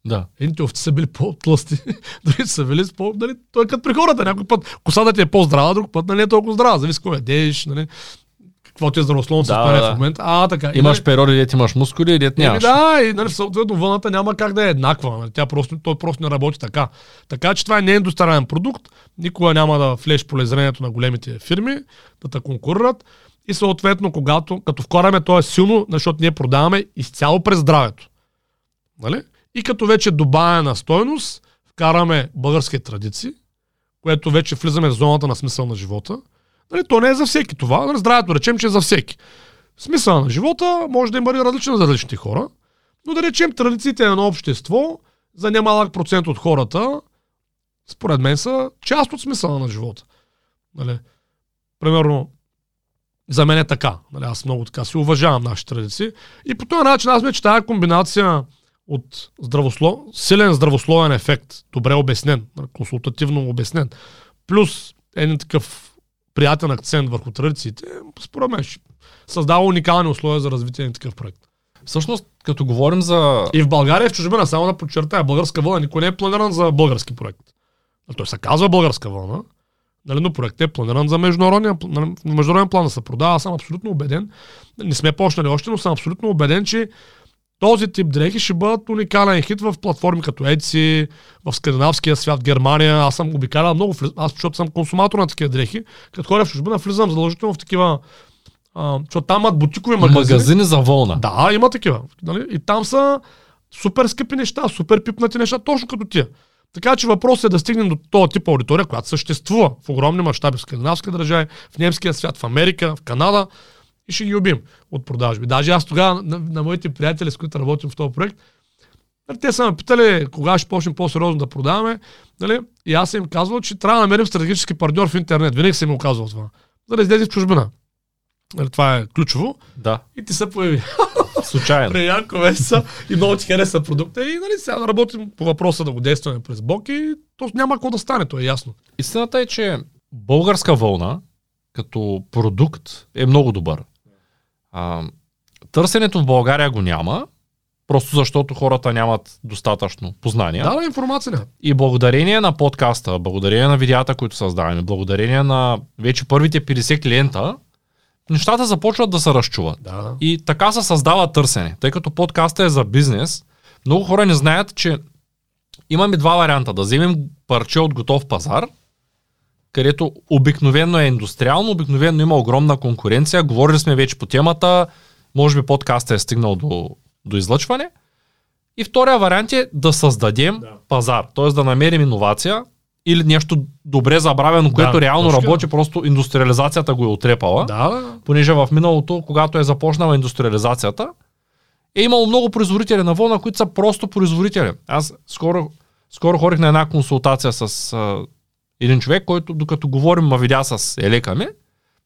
Да. Едните овци са били по-тлъсти, <laughs> другите са били с по... Нали, той е като при хората. Някой път косата ти е по-здрава, друг път нали, е толкова здрава. Зависи какво ядеш, нали, какво ти е здравословно Да, състояние да. в момента. А, така. И, Имаш нали, периоди, дет имаш мускули, дет Еми нямаш. да, и нали, съответно вълната няма как да е еднаква. Нали. Тя просто, той просто не работи така. Така че това не е индустриален продукт. Никога няма да влезеш по лезрението на големите фирми, да те конкурират. И съответно, когато, като вкараме то е силно, защото ние продаваме изцяло през здравето. Нали? И като вече добавена стойност, вкараме български традиции, което вече влизаме в зоната на смисъл на живота. Нали, то не е за всеки това. Нали, здравето речем, че е за всеки. Смисъл на живота може да има различен за различните хора, но да речем традициите на едно общество за немалък процент от хората, според мен са част от смисъла на живота. Нали? Примерно, за мен е така. Нали? Аз много така си уважавам нашите традиции. И по този начин аз мисля, че тази комбинация от здравослов... силен здравословен ефект, добре обяснен, нали, консултативно обяснен, плюс един такъв приятен акцент върху традициите, според мен създава уникални условия за развитие на такъв проект. Всъщност, като говорим за... И в България, и в чужбина, само да подчертая, българска вълна никой не е планиран за български проект. Той се казва българска вълна, нали, но проектът е планиран за международен, нали, международен план да се продава. Аз съм абсолютно убеден, не сме почнали още, но съм абсолютно убеден, че този тип дрехи ще бъдат уникален хит в платформи като Etsy, в скандинавския свят, Германия. Аз съм обикалял много, аз защото съм консуматор на такива дрехи. Като ходя в чужбина, влизам задължително в такива, а, защото там имат бутикови магазини. Магазини за вълна. Да, има такива. Нали? И там са супер скъпи неща, супер пипнати неща, точно като тия. Така че въпросът е да стигнем до този тип аудитория, която съществува в огромни мащаби в скандинавски държави, в немския свят, в Америка, в Канада и ще ги убим от продажби. Даже аз тогава на, на моите приятели, с които работим в този проект, нали, те са ме питали кога ще почнем по-сериозно да продаваме. Нали? И аз съм им казвал, че трябва да намерим стратегически партньор в интернет. Винаги съм им казвал това. За да излезе в чужбина. Нали, това е ключово. Да. И ти се появи <laughs> Случайно. при няколко месеца и много ти хареса продукта и нали, сега работим по въпроса да го действаме през бок и то няма какво да стане, то е ясно. Истината е, че българска вълна като продукт е много добър. А, търсенето в България го няма, просто защото хората нямат достатъчно познания. Да, да, информация. И благодарение на подкаста, благодарение на видеята, които създаваме, благодарение на вече първите 50 клиента, нещата започват да се разчуват. Да. И така се създава търсене. Тъй като подкаста е за бизнес, много хора не знаят, че имаме два варианта. Да вземем парче от готов пазар, където обикновено е индустриално, обикновено има огромна конкуренция. Говорили сме вече по темата, може би подкаста е стигнал до, до излъчване. И втория вариант е да създадем Да. пазар, т.е. да намерим иновация или нещо добре забравено, което Да, реално точно. работи, просто индустриализацията го е отрепала Да, понеже в миналото, когато е започнала индустриализацията, е имало много производители на вълна, които са просто производители. Аз скоро, скоро ходих на една консултация с а, един човек, който докато говорим ма видя с елека ми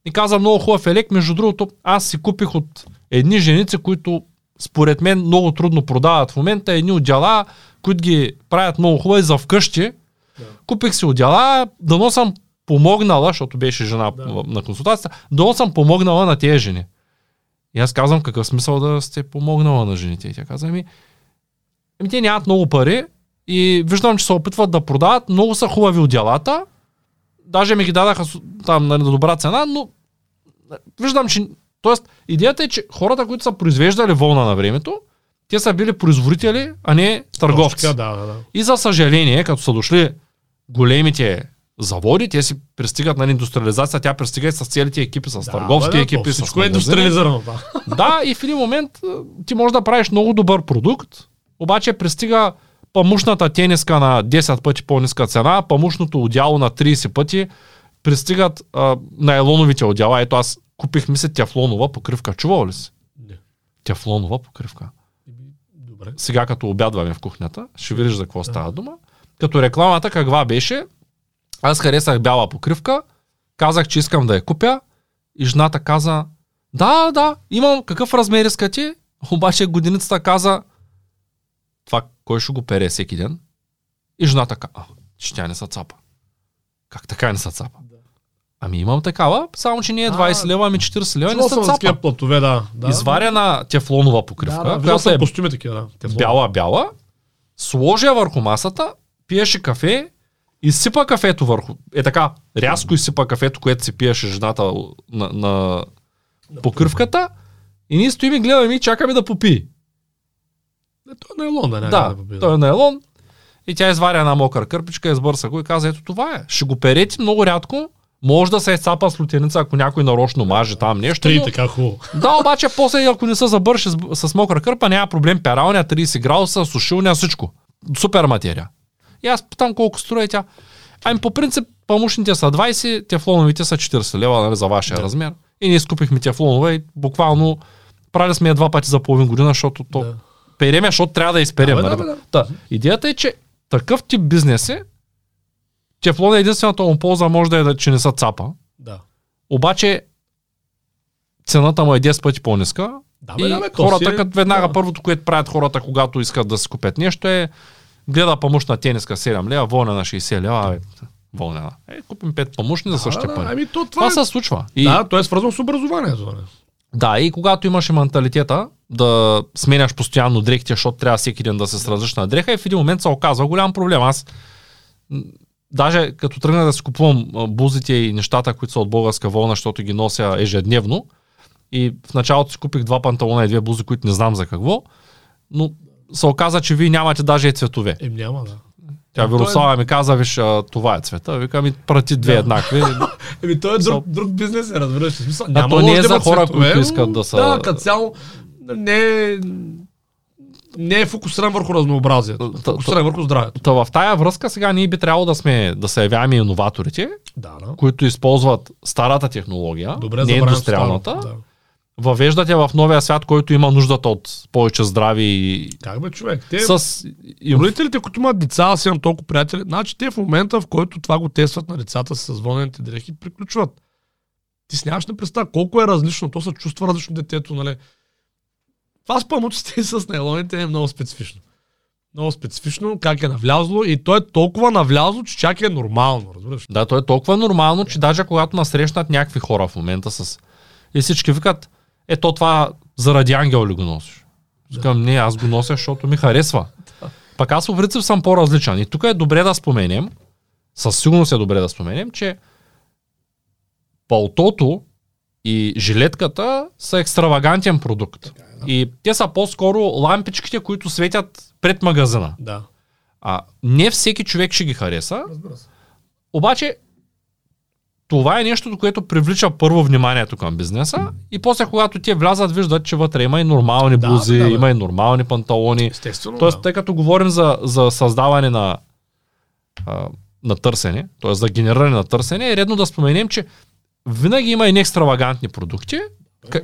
и каза много хубав елек. Между другото, аз си купих от едни женици, които според мен много трудно продават в момента, едни отдела, които ги правят много хубави за вкъщи. Купих си отдела, дано съм помогнала, защото беше жена Да. на консултацията, дано съм помогнала на тези жени. И аз казвам, какъв смисъл да сте помогнала на жените? И тя каза, ами, ами те нямат много пари и виждам, че се опитват да продават, много са хубави отделата, даже ми ги дадаха там на добра цена, но виждам, че... Тоест, идеята е, че хората, които са произвеждали вълна на времето, те са били производители, а не търговци. Точка, да, да, да. И за съжаление, като са дошли големите заводи, те си пристигат на индустриализация, тя пристига и с целите екипи, с Да, търговски да, екипи, с Всичко е индустриализирано. Да. Да, и в един момент ти можеш да правиш много добър продукт, обаче пристига памушната тениска на 10 пъти по-ниска цена, памушното отдяло на 30 пъти, пристигат а, найлоновите отдела. Ето аз купих, мисля, тефлонова покривка. Чувал ли си? Не. Тефлонова покривка. Добре. Сега като обядваме в кухнята, ще видиш за какво става дума. Като рекламата каква беше, аз харесах бяла покривка, казах, че искам да я купя и жената каза, да, да, имам какъв размер искате, обаче годиницата каза, това кой ще го пере всеки ден? И жената каза, а, че тя не се цапа. Как така не се цапа? Ами имам такава, само че не е А, 20 лева, ами 40 лева, не такива цапа. платове, да. да. Изварена тефлонова покривка, Да, да, която е костюми такива, да. Бяла-бяла, сложи я върху масата, пиеше кафе, изсипа кафето върху. Е така, рязко изсипа кафето, което си пиеше жената на, на покривката. И ние стоим и гледаме и чакаме да попи. Не, той е найлон, да, Да, да победа. той е найлон. И тя изваря една мокра кърпичка, избърса го и каза, ето това е. Ще го перете много рядко. Може да се е цапа с лутеница, ако някой нарочно маже там нещо. Три но- така хубаво. да, обаче после, ако не се забърши с, с мокра кърпа, няма проблем. Пералня, 30 градуса, сушилня, всичко. Супер материя. И аз питам колко струва и тя. Ами по принцип, памушните са 20, тефлоновите са 40 лева нали, за вашия Да. размер. И ние скупихме тефлонова и буквално правили сме я два пъти за половин година, защото то Да. переме, защото трябва да изперем. Да, бе, нали? да, да. Та, идеята е, че такъв тип бизнес е, тефлон е единствената му полза може да е, да, че не са цапа. Да. Обаче цената му е 10 пъти по-ниска. Да, и бе, да, бе, хората, си като веднага да. първото, което правят хората, когато искат да си купят нещо е гледа памушна тениска 7 лева, вълнена 60 лева, абе, вълнена. Е, купим 5 памушни за същия да, пари. ами то това, Това е... се случва. И, Да, то е свързано с образованието. Не? да, и когато имаше менталитета да сменяш постоянно дрехите, защото трябва всеки ден да се с различна дреха и в един момент се оказва голям проблем. Аз даже като тръгна да си купувам бузите и нещата, които са от българска вълна, защото ги нося ежедневно, и в началото си купих два панталона и две бузи, които не знам за какво, но се оказа, че вие нямате даже и цветове. Ем няма, да. Тя е- Вирослава ми каза, виж, а, това е цвета. Вика ми, прати две Да. еднакви. <laughs> Еми, той е друг, друг бизнес, е, разбираш. Смисъл, А няма то не е за хора, цветове, които искат да са- Да, като цяло не е, не е фокусиран върху разнообразието. Та- Фокусиран върху здравето. Та в тая връзка сега ние би трябвало да сме, да се явяваме иноваторите, Да, да. които използват старата технология, Добре, не индустриалната, Да. Въвеждате в новия свят, който има нуждата от повече здрави и Как бе, човек? Те, с... Родителите, които имат деца, аз имам толкова приятели, значи те в момента, в който това го тестват на децата с вълнените дрехи, приключват. Ти си нямаш представа колко е различно, то се чувства различно детето, нали? Това с памуците и с нейлоните е много специфично. Много специфично, как е навлязло и то е толкова навлязло, че чак е нормално, разбираш? Да, то е толкова нормално, че даже когато насрещнат някакви хора в момента с... И всички викат, ето това заради ангел ли го носиш? Викам, не, аз го нося, защото ми харесва. Пък аз по принцип съм по-различен. И тук е добре да споменем, със сигурност е добре да споменем, че палтото и жилетката са екстравагантен продукт. И те са по-скоро лампичките, които светят пред магазина. Да. А не всеки човек ще ги хареса, обаче това е нещото, което привлича първо вниманието към бизнеса и после когато те влязат, виждат, че вътре има и нормални Да, бузи, да, бе. има и нормални панталони. Естествено. Тоест, да. тъй като говорим за, за създаване на, а, на търсене, т.е. за генериране на търсене, е редно да споменем, че винаги има и екстравагантни продукти.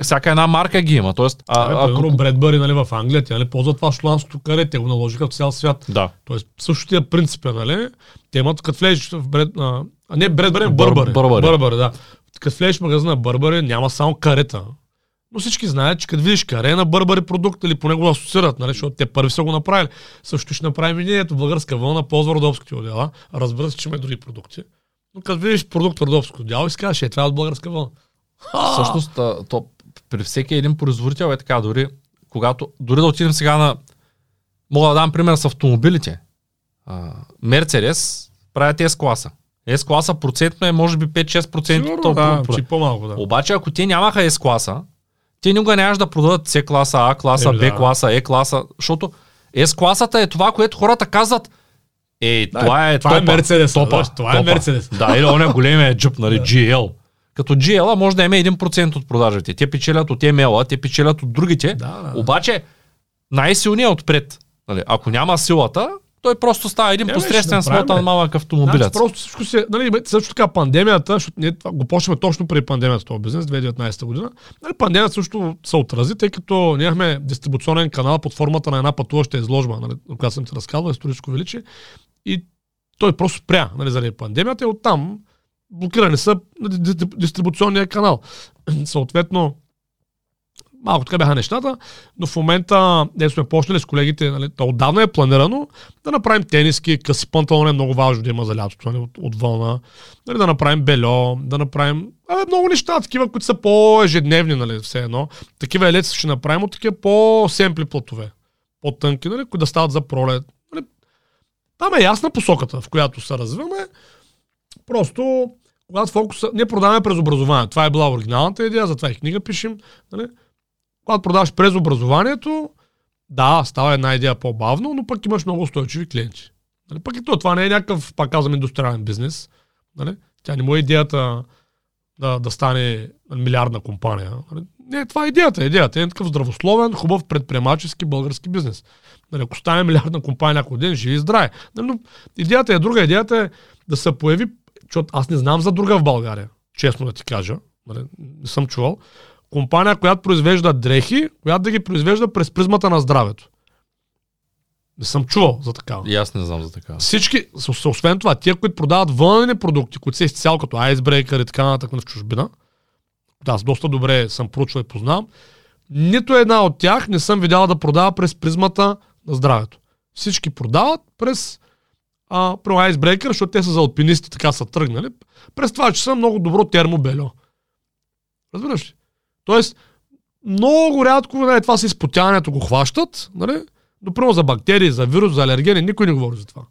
Всяка една марка ги има. Тоест, а, А, ако- примерно Бредбъри нали, в Англия, те нали, ползват това шландското каре, те го наложиха в цял свят. да. Тоест, същия принцип е, нали? Те имат, като влезеш в бред... А, не Бредбъри, Бър- Бърбъри. Бърбъри. Бърбъри, да. Като влезеш в магазина Бърбъри, няма само карета. Но всички знаят, че като видиш каре на Бърбъри продукт или поне го асоциират, нали, защото те първи са го направили. Също ще направим и ние, ето българска вълна, ползва родопските отдела. Разбира се, че има и други продукти. Но като видиш продукт в родопско отдяло и си кажеш, е, това е от българска вълна. Всъщност, а, то при всеки един производител е така, дори когато, дори да отидем сега на, мога да дам пример с автомобилите. А, Мерцедес правят S-класа. S-класа процентно е може би 5-6% Сигурно, от да, прода- чи по-малко, да. Обаче ако те нямаха S-класа, те никога нямаш да продадат C-класа, А-класа, Еми, да. B-класа, E-класа, защото S-класата е това, което хората казват, е, Да, това е това е Мерцедес, топа, да, това е. Мерцедес. Да, или он е големия джип, нали, GL. Като GL може да има 1% от продажите. Те печелят от ML, те печелят от другите. Да, да. Обаче най-силният е отпред. Нали, ако няма силата, той просто става един посредствен смотан малък автомобилец. Значи, просто всичко се, нали, също така пандемията, защото ние го почнахме точно преди пандемията този бизнес, 2019 година. Нали, пандемията също се отрази, тъй като ние имахме дистрибуционен канал под формата на една пътуваща изложба, нали, която съм ти разказвал, историческо величие. И той просто спря нали, заради пандемията и оттам блокирани са ди- дистрибуционния канал. <clears throat> Съответно, малко така бяха нещата, но в момента не сме почнали с колегите, нали, то отдавна е планирано да направим тениски, къси панталони е много важно да има за лятото, нали, от, от вълна, нали, да направим бельо, да направим абе, много неща, такива, които са по-ежедневни, нали, все едно. Такива елеца ще направим от такива по-семпли платове, по-тънки, нали, които да стават за пролет. Нали. Там е ясна посоката, в която се развиваме. Просто, когато фокуса... Ние продаваме през образование. Това е била оригиналната идея, затова и книга пишем. Нали? Когато продаваш през образованието, да, става една идея по-бавно, но пък имаш много устойчиви клиенти. Нали? Пък и то, това не е някакъв, пак казвам, индустриален бизнес. Нали? Тя не му е идеята да, да стане милиардна компания. Нали? Не, това е идеята. Идеята е такъв здравословен, хубав предприемачески български бизнес. Нали, ако стане милиардна компания някой ден, живи и здраве. Нали, но идеята е друга. Идеята е да се появи, защото аз не знам за друга в България, честно да ти кажа. Нали, не съм чувал. Компания, която произвежда дрехи, която да ги произвежда през призмата на здравето. Не съм чувал за такава. И аз не знам за така. Всички, освен това, тия, които продават вънени продукти, които са изцяло като Icebreaker и така нататък в чужбина, да, аз доста добре съм проучвал и познавам, нито една от тях не съм видял да продава през призмата на здравето. Всички продават през а, про Icebreaker, защото те са за алпинисти, така са тръгнали, през това, че са много добро термобельо. Разбираш ли? Тоест, много рядко нали, това с изпотяването го хващат, нали? но примерно за бактерии, за вирус, за алергени, никой не говори за това.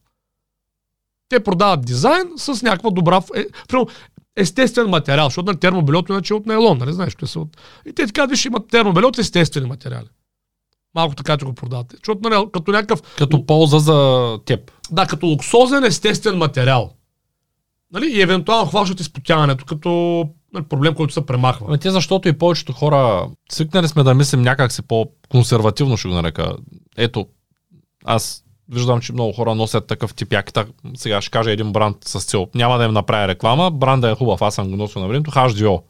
Те продават дизайн с някаква добра, е, естествен материал, защото на термобелето иначе е от нейлон, нали знаеш, те са от... И те така, виж, имат термобеле от естествени материали. Малко така, че го продавате. Защото нали, като някакъв, Като полза за теб. да, като луксозен естествен материал. Нали? И евентуално хващат изпотяването като нали, проблем, който се премахва. Ами те защото и повечето хора свикнали сме да мислим някак си по-консервативно, ще го нарека. Ето, аз виждам, че много хора носят такъв тип якита. Сега ще кажа един бранд с цел. Няма да им направя реклама. Бранда е хубав, аз съм го носил на времето. HDO.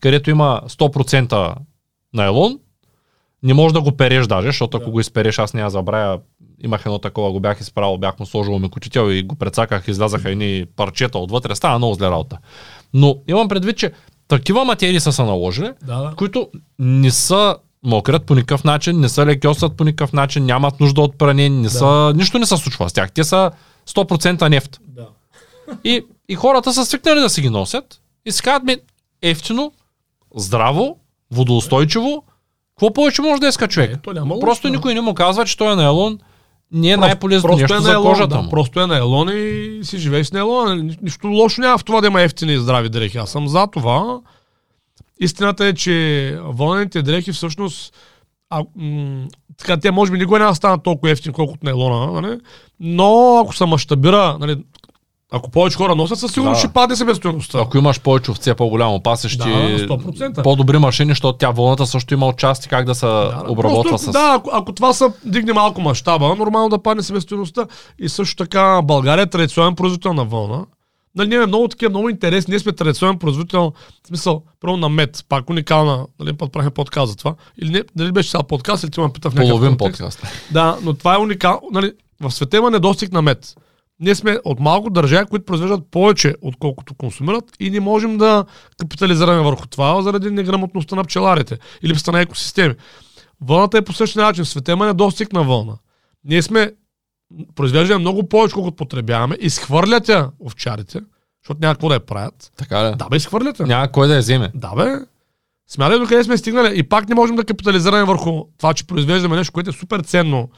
Където има 100% найлон. Не можеш да го переш даже, защото ако Да. го изпереш, аз няма забравя. Имах едно такова, го бях изправил, бях му сложил мекотител и го прецаках, излязаха едни парчета отвътре. Става много зле работа. Но имам предвид, че такива материи са се наложили, Да, да. които не са мокрят по никакъв начин, не са лекосат по никакъв начин, нямат нужда от пране, не Да. са, нищо не се случва с тях. Те са 100% нефт. да. И, и хората са свикнали да си ги носят и си казват ми ефтино, здраво, водоустойчиво. Какво повече може да иска човек? Е, няма лошо, Просто да. никой не му казва, че той е найлон не е най-полезно просто нещо е за нейлон, кожата да, му. Просто е нейлон и си живееш с нейлон. Ни- Нищо лошо няма в това да има ефтини и здрави дрехи. Аз съм за това. Истината е, че вълнените дрехи всъщност а, м- така, те може би никога няма да станат толкова ефтини, колкото нейлона, нали? но ако се мащабира, нали, ако повече хора носят, със сигурност Да. ще падне себестоеността. Ако имаш повече овце, по-голямо пасещи, Да, на 100%. по-добри машини, защото тя вълната също има отчасти как да се Да, обработва просто, с... Да, ако, ако това са дигне малко мащаба, нормално да падне себестоеността. И също така България е традиционен производител на вълна. Нали, ние много такива, много интересни. Ние сме традиционен производител, в смисъл, първо на мед, пак уникална, нали, път правихме подкаст за това. Или не, дали беше сега подкаст, или ти ме пита в някакъв Половин подкаст. Да, но това е уникално. Нали, в света има недостиг на мед. Ние сме от малко държави, които произвеждат повече, отколкото консумират и не можем да капитализираме върху това заради неграмотността на пчеларите и липсата на екосистеми. Вълната е по същия начин. Света има недостиг на вълна. Ние сме произвеждаме много повече, колкото потребяваме, изхвърлят я овчарите, защото няма какво да я правят. Така ли? Да, бе, изхвърлят я. Няма кой да я вземе. Да, бе. Смятай до къде сме стигнали и пак не можем да капитализираме върху това, че произвеждаме нещо, което е супер ценно.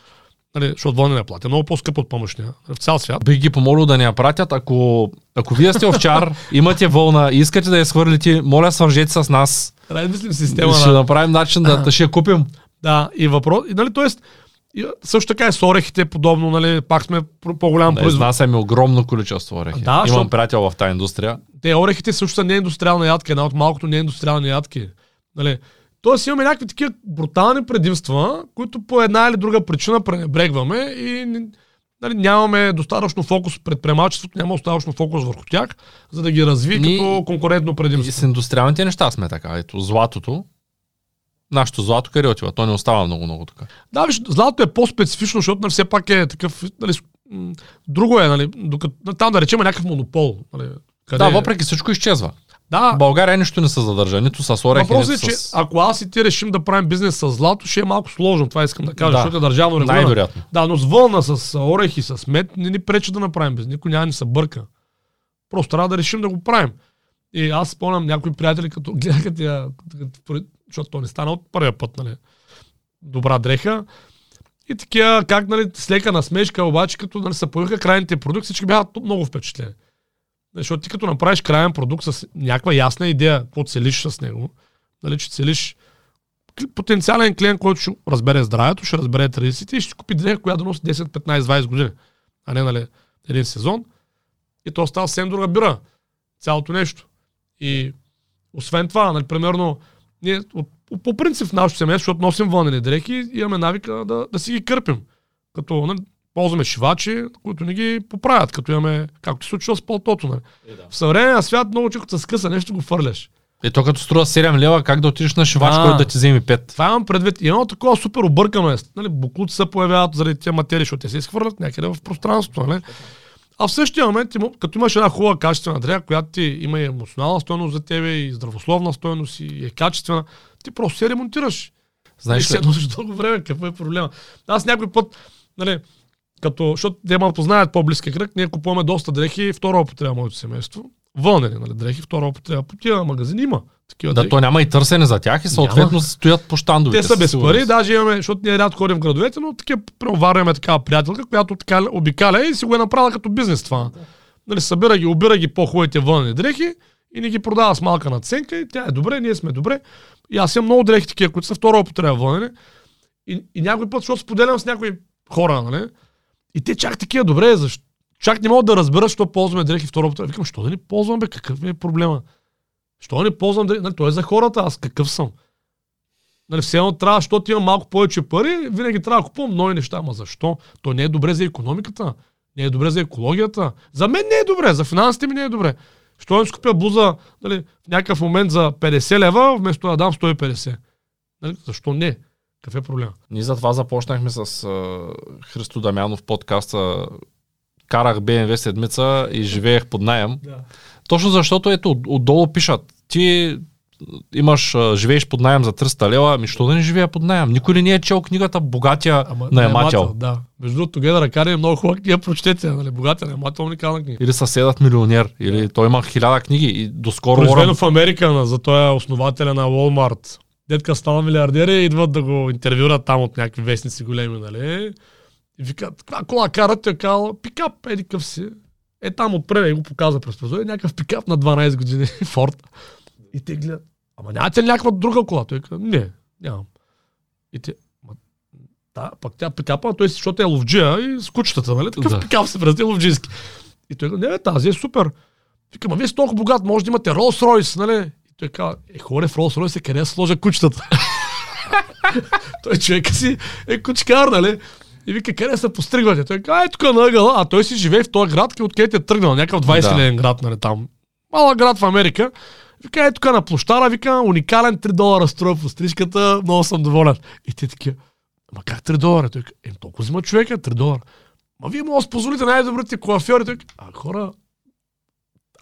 Нали, защото вълни не платя. Много по-скъп от помощния. В цял свят. Бих ги помолил да ни я пратят. Ако, ако вие сте овчар, <laughs> имате вълна и искате да я свърлите, моля свържете с нас. Трябва да мислим система. Ще на... направим начин да, да ще я купим. Да, и въпрос. И, нали, тоест, и, също така и с орехите подобно, нали, пак сме по-голям Да, производ. изнасяме огромно количество орехи. Да, Имам защото- приятел в тази индустрия. Те орехите също са неиндустриална ядка, една от малкото неиндустриални ядки. Нали? Тоест имаме някакви такива брутални предимства, които по една или друга причина пренебрегваме и нали, нямаме достатъчно фокус, предприемачеството няма достатъчно фокус върху тях, за да ги разви Ни- като конкурентно И предимство. с индустриалните неща сме така. Ето, златото. Нашето злато къде отива? То не остава много-много тук. Да, виж, златото е по-специфично, защото нали, все пак е такъв... Нали, друго е, нали, докато, там да речем е някакъв монопол. Нали, къде Да, е- въпреки всичко изчезва. Да, В България нищо не се задържа, нито с орехи, Въпросът е, че с... ако аз и ти решим да правим бизнес с злато, ще е малко сложно. Това искам да кажа, Да. защото е държавно регулирано. Най-вероятно. Да, но с вълна, с а, орехи, с мед не ни пречи да направим бизнес. Никой няма ни се бърка. Просто трябва да решим да го правим. И аз спомням някои приятели, като <laughs> гледаха като- защото то не стана от първия път, нали? Добра дреха. И такива, как, нали, с лека насмешка, обаче, като нали, се появиха крайните продукти, всички бяха много впечатлени. Защото ти като направиш крайен продукт с някаква ясна идея, какво целиш с него, нали, че целиш потенциален клиент, който ще разбере здравето, ще разбере традициите и ще купи дреха, която да носи 10, 15, 20 години, а не нали, един сезон. И то става съвсем друга бира. Цялото нещо. И освен това, нали, примерно, ние от, по принцип в нашото семейство, защото носим вълнени дрехи, имаме навика да, да си ги кърпим. Като нали, ползваме шивачи, които ни ги поправят, като имаме, както се случва с пълтото. Нали. В съвременния свят много че като се скъса нещо, го фърляш. И то като струва 7 лева, как да отидеш на шивач, който да ти вземе 5? Това имам предвид. И едно такова супер объркано е. Нали, буклуци се появяват заради тези материи, защото те се изхвърлят някъде в пространството. Нали? А в същия момент, като имаш една хубава качествена дреха, която ти има и емоционална стойност за тебе, и здравословна стойност, и е качествена, ти просто се ремонтираш. Знаеш се ли? носиш дълго време. Какво е проблема? Аз някой път, нали, като, защото те ме познаят по-близки кръг, ние купуваме доста дрехи, втора употреба моето семейство. Вълнени, нали, дрехи, втора употреба. По тия магазини има такива Да, дрехи. то няма и търсене за тях и съответно Няма. стоят по щандовете. Те са без пари, даже имаме, защото ние рядко ходим в градовете, но такива преварваме такава приятелка, която така обикаля и си го е направила като бизнес това. Нали, събира ги, обира ги по-хубавите вълни дрехи и ни ги продава с малка наценка и тя е добре, ние сме добре. И аз имам много дрехи такива, които са втора употреба вълнени. И, и някой път, защото споделям с някои хора, нали? И те чак такива, добре, защо? Чак не могат да разберат, защо ползваме дрехи втора употреба. Викам, що да не ползвам, бе, какъв ми е проблема? Що не ползвам дрехи? Нали, той е за хората, аз какъв съм? Нали, все едно трябва, защото имам малко повече пари, винаги трябва да купувам нови неща. Ама защо? То не е добре за економиката, не е добре за екологията. За мен не е добре, за финансите ми не е добре. Що не си купя блуза нали, в някакъв момент за 50 лева, вместо да дам 150. Нали, защо не? Какъв е проблема? Ние затова започнахме с а, Христо Дамянов подкаста. Карах БМВ седмица и живеех под найем. Да. Точно защото ето от- отдолу пишат. Ти имаш, живееш под найем за 300 лева, ми що да не живея под найем? Никой ли не е чел книгата Богатия наемател? Да. Между другото, Together Academy е много хубава книга, прочетете. Нали? Богатия наемател, уникална книга. Или съседът милионер, или той има хиляда книги и доскоро Произведено Уорън- в Америка, на- за той е основателя на Walmart. Детка стана милиардер и идват да го интервюрат там от някакви вестници големи, нали? И викат, каква кола карат? Той казал, пикап, еди къв си. Е там отпред и го показа през прозорец, някакъв пикап на 12 години, <laughs> Форд. И те гледат, ама нямате ли някаква друга кола? Той каза, не, нямам. И те, да, пък тя пикапа, той си, защото е ловджия и с кучетата, нали? Такъв Да. пикап се връзти ловджийски. И той каза, не, бе, тази е супер. Вика, ма вие сте толкова богат, може да имате Rolls Royce, нали? И той казва, е, хора, в Rolls Royce къде да сложа кучетата? <laughs> той човек си е кучкар, нали? И вика, къде се постригвате? Той казва, е тук на ъгъла, а той си живее в този град, откъдето е тръгнал, някакъв 20 Да. град, нали, там. Малък град в Америка. Вика, е тук на площара, вика, уникален 3 долара струва по стрижката, много съм доволен. И те такива, ама как 3 долара? Той е, толкова взима човека, 3 долара. Ма вие може да позволите най-добрите коафьори. Той а хора,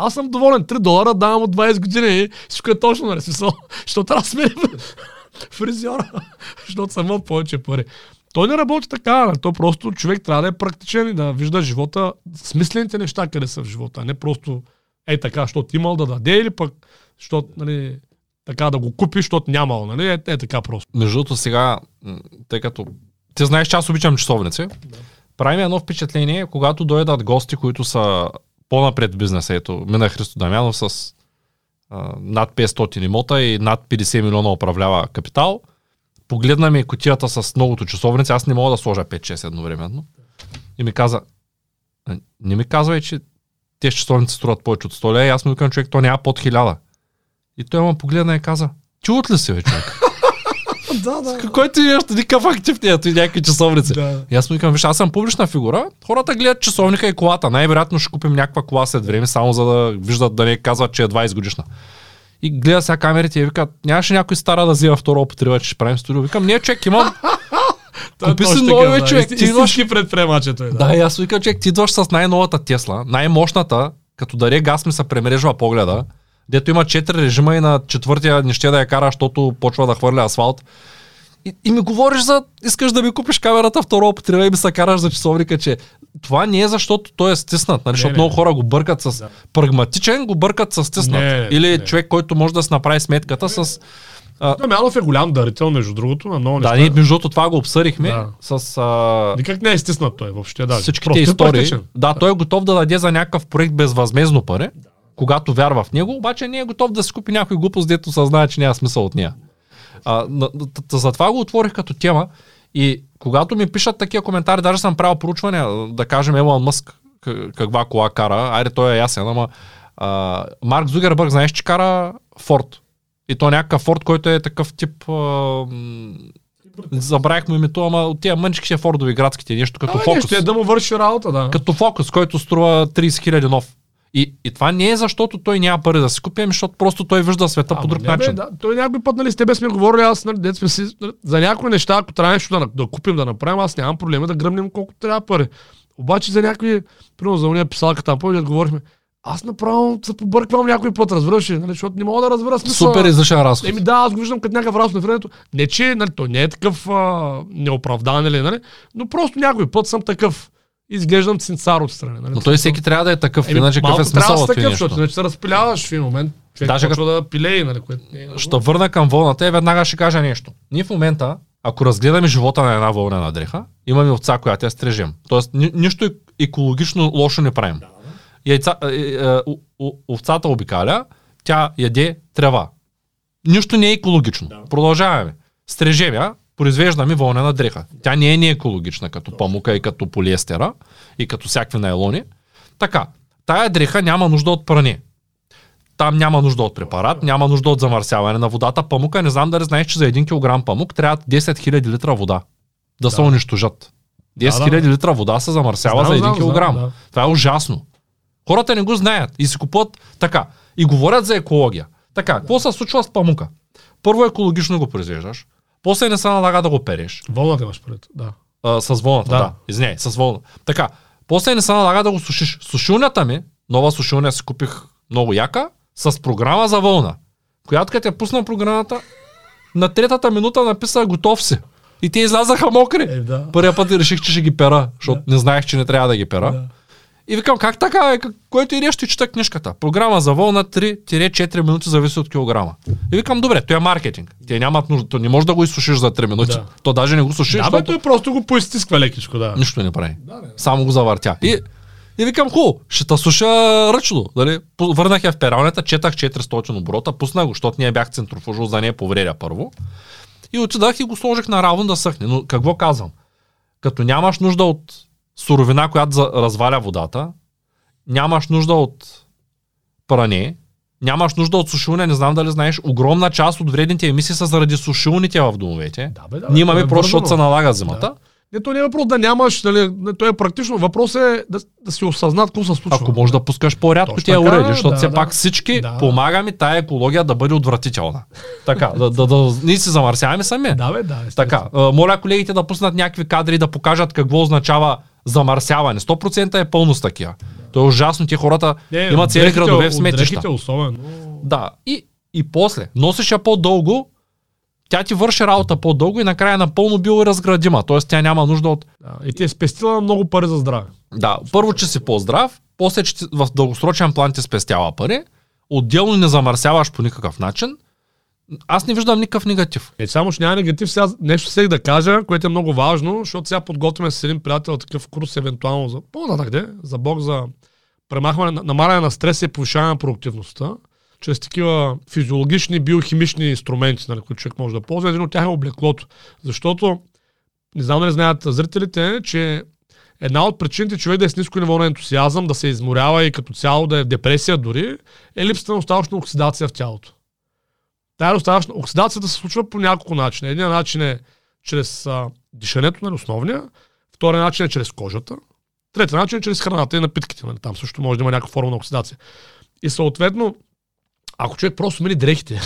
аз съм доволен, 3 долара давам от 20 години всичко е точно, нали, смисъл, защото трябва да сменим фризьора, защото съм имал повече пари. Той не работи така, нали? то просто човек трябва да е практичен и да вижда живота, смислените неща къде са в живота, а не просто ей така, защото имал да даде или пък, защото, нали, така да го купиш, защото нямало, нали? Е, е така просто. Между другото сега, тъй като ти знаеш, че аз обичам часовници, прави ми едно впечатление, когато дойдат гости, които са по-напред бизнеса. Ето, мина Христо Дамянов с а, над 500 имота и над 50 милиона управлява капитал. Погледна ми котията с многото часовници, аз не мога да сложа 5-6 едновременно. И ми каза, «А, не ми казвай, че тези часовници струват повече от 100 лева. И аз му викам, човек, то няма под 1000. И той ме погледна и каза, чуват ли се, бе, човек? <laughs> да, да. Кой ти нещо, никакъв актив не е, и някакви часовници. да. И аз му викам, виж, аз съм публична фигура, хората гледат часовника и колата. Най-вероятно ще купим някаква кола след време, само за да виждат да не казват, че е 20 годишна. И гледа сега камерите и вика, нямаше някой стара да взема втора употреба, че ще правим студио. Викам, не, човек, имам. <laughs> Купи си нови, да. човек, ти идваш- Истински предприемач е той. Да. и аз викам, човек, ти идваш с най-новата Тесла, най-мощната, като даде газ ми се премрежва погледа, дето има 4 режима и на четвъртия не ще да я кара, защото почва да хвърля асфалт. И, и ми говориш за, искаш да ми купиш камерата втора употреба и ми се караш за часовника, че това не е защото той е стиснат, нали, защото не. много хора го бъркат с Да. прагматичен, го бъркат с стиснат. Не, Или не. човек, който може да си направи сметката с... Дамянов е голям дарител, между другото, на много Да, неща. ние между другото това го обсъдихме Да. с... А, Никак не е стиснат той въобще. Да. всичките Просто е истории. практичен. Да, той е готов да даде за някакъв проект безвъзмезно пари, когато вярва в него, обаче не е готов да си купи някой глупост, дето съзнае, че няма смисъл от нея. А, затова го отворих като тема и когато ми пишат такива коментари, даже съм правил проучване, а, да кажем Елон Мъск каква кола кара, айде той е ясен, ама а, Марк Зугербърг, знаеш, че кара Форд. И то някакъв Форд, който е такъв тип... А, забравих му името, ама от тия мъничките Фордови градските, нещо като Абе, фокус. нещо е да му върши работа, да. Като фокус, който струва 30 хиляди нов. И, и това не е защото той няма пари да си купи, ами защото просто той вижда света по Ама друг не, бе, начин. да, той някой път, нали, с тебе сме говорили, аз, нали, дет сме си, за някои неща, ако трябва нещо да, да купим, да направим, аз нямам проблеми да гръмнем колко трябва пари. Обаче за някакви, примерно за уния писалка там, помня, говорихме, аз направо се побърквам някой път, разбираш ли, нали, защото не мога да разбера смисъл. Супер излишен разход. Еми да, аз го виждам като някакъв разход на времето. Не, че нали, той не е такъв а, неоправдан или, нали, но просто някой път съм такъв. Изглеждам цинцар отстрани. Нали, Но той всеки трябва да е такъв, Еми, иначе какъв е смисъл трябва да такъв, защото иначе се разпиляваш в един момент. Човек Даже почва да пилее, нали, което не е Ще върна към вълната и веднага ще кажа нещо. Ние в момента, ако разгледаме живота на една вълнена дреха, имаме овца, която я стрижем. Тоест, ни, нищо ек- екологично лошо не правим. Яйца, е, е, е, о- овцата обикаля, тя яде трева. Нищо не е екологично. Да. Продължаваме. Стрижем я, произвеждаме вълнена дреха. Тя не е неекологична като памука и като полиестера и като всякакви найлони. Така, тая дреха няма нужда от пране. Там няма нужда от препарат, няма нужда от замърсяване на водата. Памука, не знам дали знаеш, че за 1 кг памук трябва 10 000 литра вода да, се Да. унищожат. 10 Да, да. 000 литра вода се замърсява за 1 кг. да. Това е ужасно. Хората не го знаят и си купуват така. И говорят за екология. Така, какво се случва с памука? Първо екологично го произвеждаш, после не се налага да го переш. Вълната имаш пред. Да. А, с вълната, да. Да. да. Извиняй, с вълна. Така, после не се налага да го сушиш. Сушилнята ми, нова сушилня си купих много яка, с програма за вълна. Която като я пусна програмата, на третата минута написа готов си. И те излязаха мокри. Е, да. Първия път реших, че ще ги пера, защото не знаех, че не трябва да ги пера. Да. И викам, как така, е? Който и нещо чета книжката. Програма за вълна 3-4 минути зависи от килограма. И викам, добре, то е маркетинг. Те нямат нужда, то не можеш да го изсушиш за 3 минути. Да. То даже не го сушиш, Да, бе, той просто го поизтисква лекичко, да. нищо не прави. Да, бе. Само го завъртя. И, и викам, хубаво, ще та суша ръчно. Дали? Върнах я в пералнята, четах 400 оборота, пуснах го, защото ние бях центрофужил за нея повредя първо. И отидах и го сложих на равно да съхне. Но какво казвам? Като нямаш нужда от суровина, която разваля водата, нямаш нужда от пране, нямаш нужда от сушилне, не знам дали знаеш, огромна част от вредните емисии са заради сушилните в домовете. Да, бе, да, Ние имаме е просто, защото се налага зимата. Да. Не, то не е въпрос да нямаш, нали, не, то е практично. Въпрос е да, да си осъзнат какво се случва. Ако може да пускаш по-рядко тия уреди, защото да, все да. пак всички Да. помагаме тая екология да бъде отвратителна. така, да, да, да, ние се замърсяваме сами. Да, бе, да. естествено. Така, моля колегите да пуснат някакви кадри да покажат какво означава замърсяване. 100% е пълно с такива. То е ужасно, те хората Не, имат цели градове в сметища. особено. Да, и, и после, носиш я по-дълго, тя ти върши работа по-дълго и накрая е напълно биоразградима. Тоест тя няма нужда от Да, и ти е спестила много пари за здраве. Да, първо, че си по-здрав, после, че в дългосрочен план ти спестява пари, отделно не замърсяваш по никакъв начин, Аз не виждам никакъв негатив. Е, само ще няма негатив. Сега нещо всех да кажа, което е много важно, защото сега подготвяме с един приятел такъв курс, евентуално за по-нататък, за Бог, за премахване, намаляне на стрес и повишаване на продуктивността, чрез такива физиологични, биохимични инструменти, нали, които човек може да ползва. Един от тях е облеклото. Защото, не знам дали знаят зрителите, че една от причините човек да е с ниско ниво на ентусиазъм, да се изморява и като цяло да е в депресия дори, е липсата на достатъчно оксидация в тялото. Тая достатъчно оксидацията се случва по няколко начина. Един начин е чрез а, дишането, нали, основния. Втория начин е чрез кожата. Третия начин е чрез храната и напитките. Нали. Там също може да има някаква форма на оксидация. И съответно, ако човек просто смени дрехите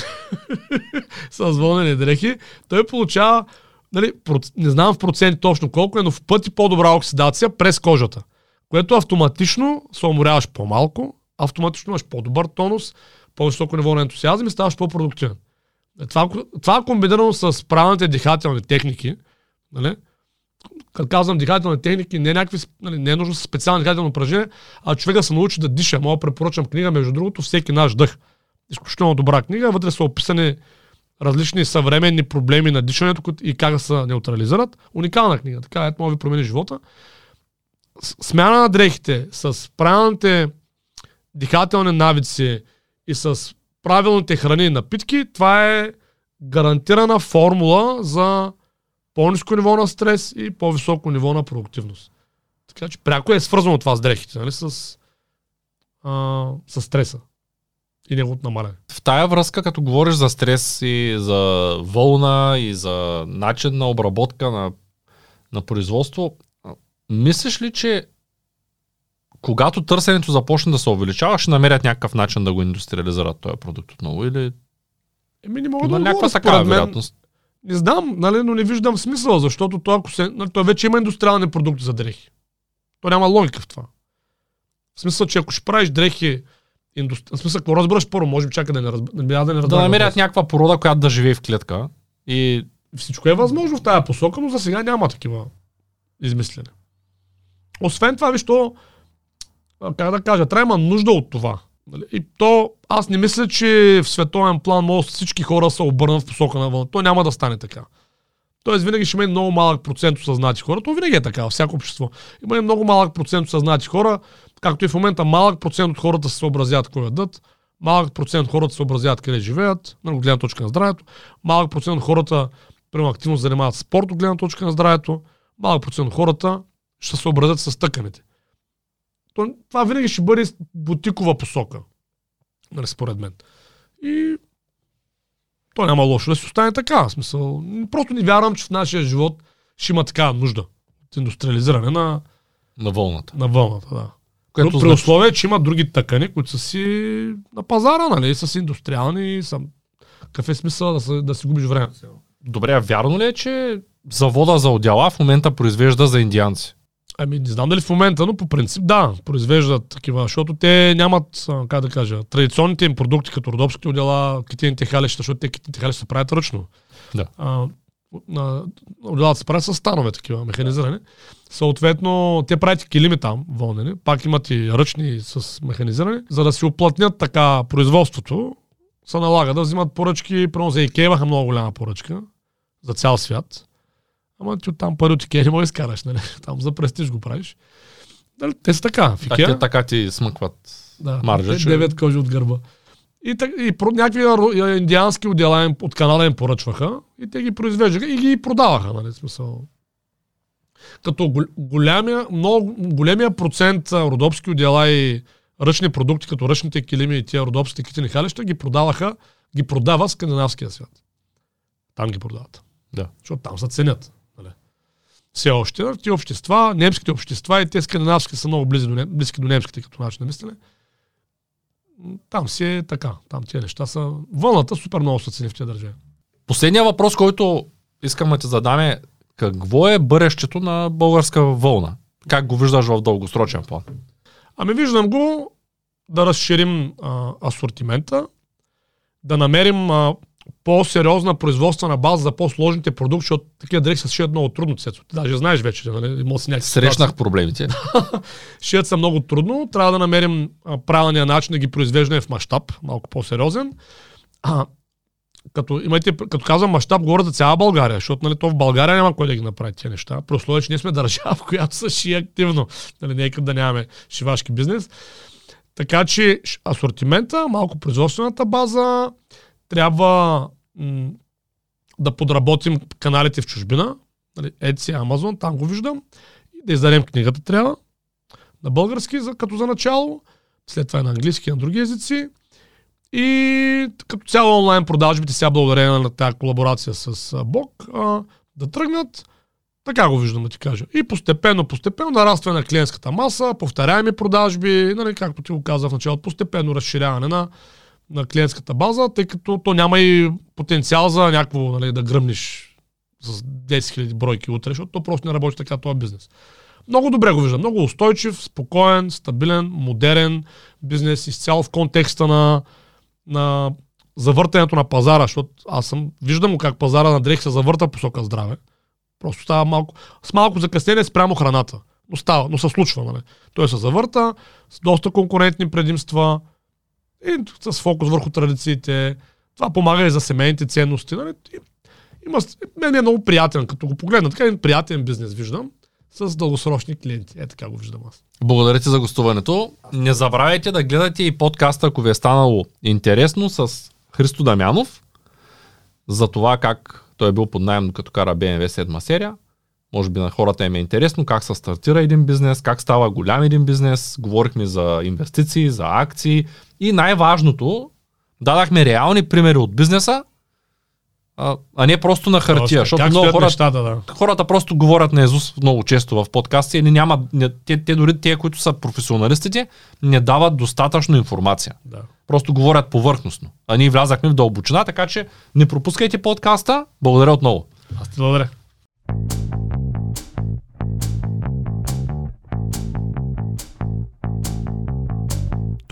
<laughs> с вълнени дрехи, той получава, нали, не знам в процент точно колко е, но в пъти по-добра оксидация през кожата. Което автоматично се уморяваш по-малко, автоматично имаш по-добър тонус, по-високо ниво на ентусиазъм и ставаш по-продуктивен. Това, това комбинирано с правилните дихателни техники, нали, като казвам дихателни техники, не, някакви, нали, не е нужно специални дихателни упражнения, а човека се научи да диша. Мога препоръчам книга, между другото, всеки наш дъх. Изключително добра книга. Вътре са описани различни съвременни проблеми на дишането и как да се неутрализират. Уникална книга. Така, ето, може да ви промени живота. Смяна на дрехите с правилните дихателни навици и с правилните храни и напитки, това е гарантирана формула за по-низко ниво на стрес и по-високо ниво на продуктивност. Така че пряко е свързано това с дрехите, нали? с, а, с стреса и неговото намаляне. В тая връзка, като говориш за стрес и за вълна и за начин на обработка на, на производство, мислиш ли, че когато търсенето започне да се увеличава, ще намерят някакъв начин да го индустриализират този продукт отново или Еми, не мога да някаква такава вероятност. Не знам, нали, но не виждам смисъл, защото то, ако се, нали, то вече има индустриални продукти за дрехи. То няма логика в това. В смисъл, че ако ще правиш дрехи, индустри... в смисъл, ако разбираш първо, може би чака да не, разб... да не разбереш. Да намерят някаква порода, която да живее в клетка. И... Всичко е възможно в тази посока, но за сега няма такива измислене. Освен това, виж, то как да кажа, трябва има нужда от това. Нали? И то, аз не мисля, че в световен план може всички хора се обърнат в посока на вълна. То няма да стане така. Тоест винаги ще има много малък процент осъзнати хора. То винаги е така във всяко общество. Има и много малък процент осъзнати хора, както и в момента малък процент от хората се съобразяват кой ядат, малък процент от хората се съобразяват къде живеят, на гледна точка на здравето, малък процент от хората примерно активно занимават спорт от гледна точка на здравето, малък процент от хората ще се съобразят с тъканите то, това винаги ще бъде бутикова посока. Нали, според мен. И то няма лошо да си остане така. В смисъл, просто не вярвам, че в нашия живот ще има такава нужда от индустриализиране на, на вълната. На вълната, да. Което при значи... условие, че има други тъкани, които са си на пазара, нали, са си индустриални, са... какъв е смисъл да, да си губиш време? Добре, вярно ли е, че завода за отдела в момента произвежда за индианци? Ами не знам дали в момента, но по принцип да, произвеждат такива, защото те нямат, как да кажа, традиционните им продукти, като родопските отдела, китините халища, защото те китините халища се правят ръчно. Да. А, отделата се правят с станове такива, механизирани. Съответно, те правят килими там, вълнени, пак имат и ръчни с механизирани, за да си оплътнят така производството, се налага да взимат поръчки, примерно за Икея имаха много голяма поръчка за цял свят Ама ти оттам пари от Икея не можеш изкараш, нали? <laughs> Там за престиж го правиш. Дали, те са така. В Икея... Так, така ти смъкват да, маржа. Девет кожи от гърба. И, так, и про, някакви индиански отдела от Канада им поръчваха и те ги произвеждаха и ги продаваха, нали, смисъл. Като голямия, много, големия процент родопски отдела и ръчни продукти, като ръчните килими и тия родопски китини халища, ги продаваха, ги продава скандинавския свят. Там ги продават. Да. Защото там се ценят все още. Ти общества, немските общества и те скандинавски са много близки до, близки до немските като начин на мислене. Там си е така. Там тези неща са... Вълната супер много се цени в тези държави. Последният въпрос, който искам да ти задам е какво е бъдещето на българска вълна? Как го виждаш в дългосрочен план? Ами виждам го да разширим а, асортимента, да намерим а, по-сериозна производствена база за по-сложните продукти, защото такива дрехи се шият много трудно. Цецо. Даже знаеш вече, нали? Има си Срещнах проблемите. <laughs> шият са много трудно. Трябва да намерим правилния начин да ги произвеждаме в мащаб, малко по-сериозен. А, като, имайте, като казвам мащаб, говоря за цяла България, защото нали, то в България няма кой да ги направи тези неща. При условие, че ние сме държава, <laughs> в която са ши активно. Нали, нека да нямаме шивашки бизнес. Така че асортимента, малко производствената база, трябва м- да подработим каналите в чужбина, нали, Etsy, Amazon, там го виждам, и да издадем книгата трябва на български, за, като за начало, след това и на английски и на други езици. И като цяло онлайн продажбите сега благодарение на тази колаборация с Бог да тръгнат. Така го виждам да ти кажа. И постепенно, постепенно нарастване на клиентската маса, повторяеми продажби, нали, както ти го казах в началото, постепенно разширяване на, на клиентската база, тъй като то няма и потенциал за някакво нали, да гръмниш с 10 000 бройки утре, защото то просто не работи така този бизнес. Много добре го виждам. Много устойчив, спокоен, стабилен, модерен бизнес, изцяло в контекста на, на завъртането на пазара, защото аз съм, виждам как пазара на дрехи се завърта посока здраве. Просто става малко, с малко закъснение спрямо храната. Но става, но се случва, нали? Той се завърта с доста конкурентни предимства и с фокус върху традициите. Това помага и за семейните ценности. Нали? Има, мен е много приятен, като го погледна. Така един приятен бизнес виждам с дългосрочни клиенти. Е така го виждам аз. Благодаря ти за гостуването. Не забравяйте да гледате и подкаста, ако ви е станало интересно, с Христо Дамянов за това как той е бил под найем като кара BMW 7 серия. Може би на хората им е интересно как се стартира един бизнес, как става голям един бизнес. Говорихме за инвестиции, за акции и най-важното, дадахме реални примери от бизнеса, а, а не просто на хартия. Точно. Защото много стоят хора, нещата, да. хората просто говорят на Езус много често в подкасти и няма, не, те, те дори те, които са професионалистите, не дават достатъчно информация. да. Просто говорят повърхностно. А ние влязахме в дълбочина, така че не пропускайте подкаста. Благодаря отново. Аз ти благодаря.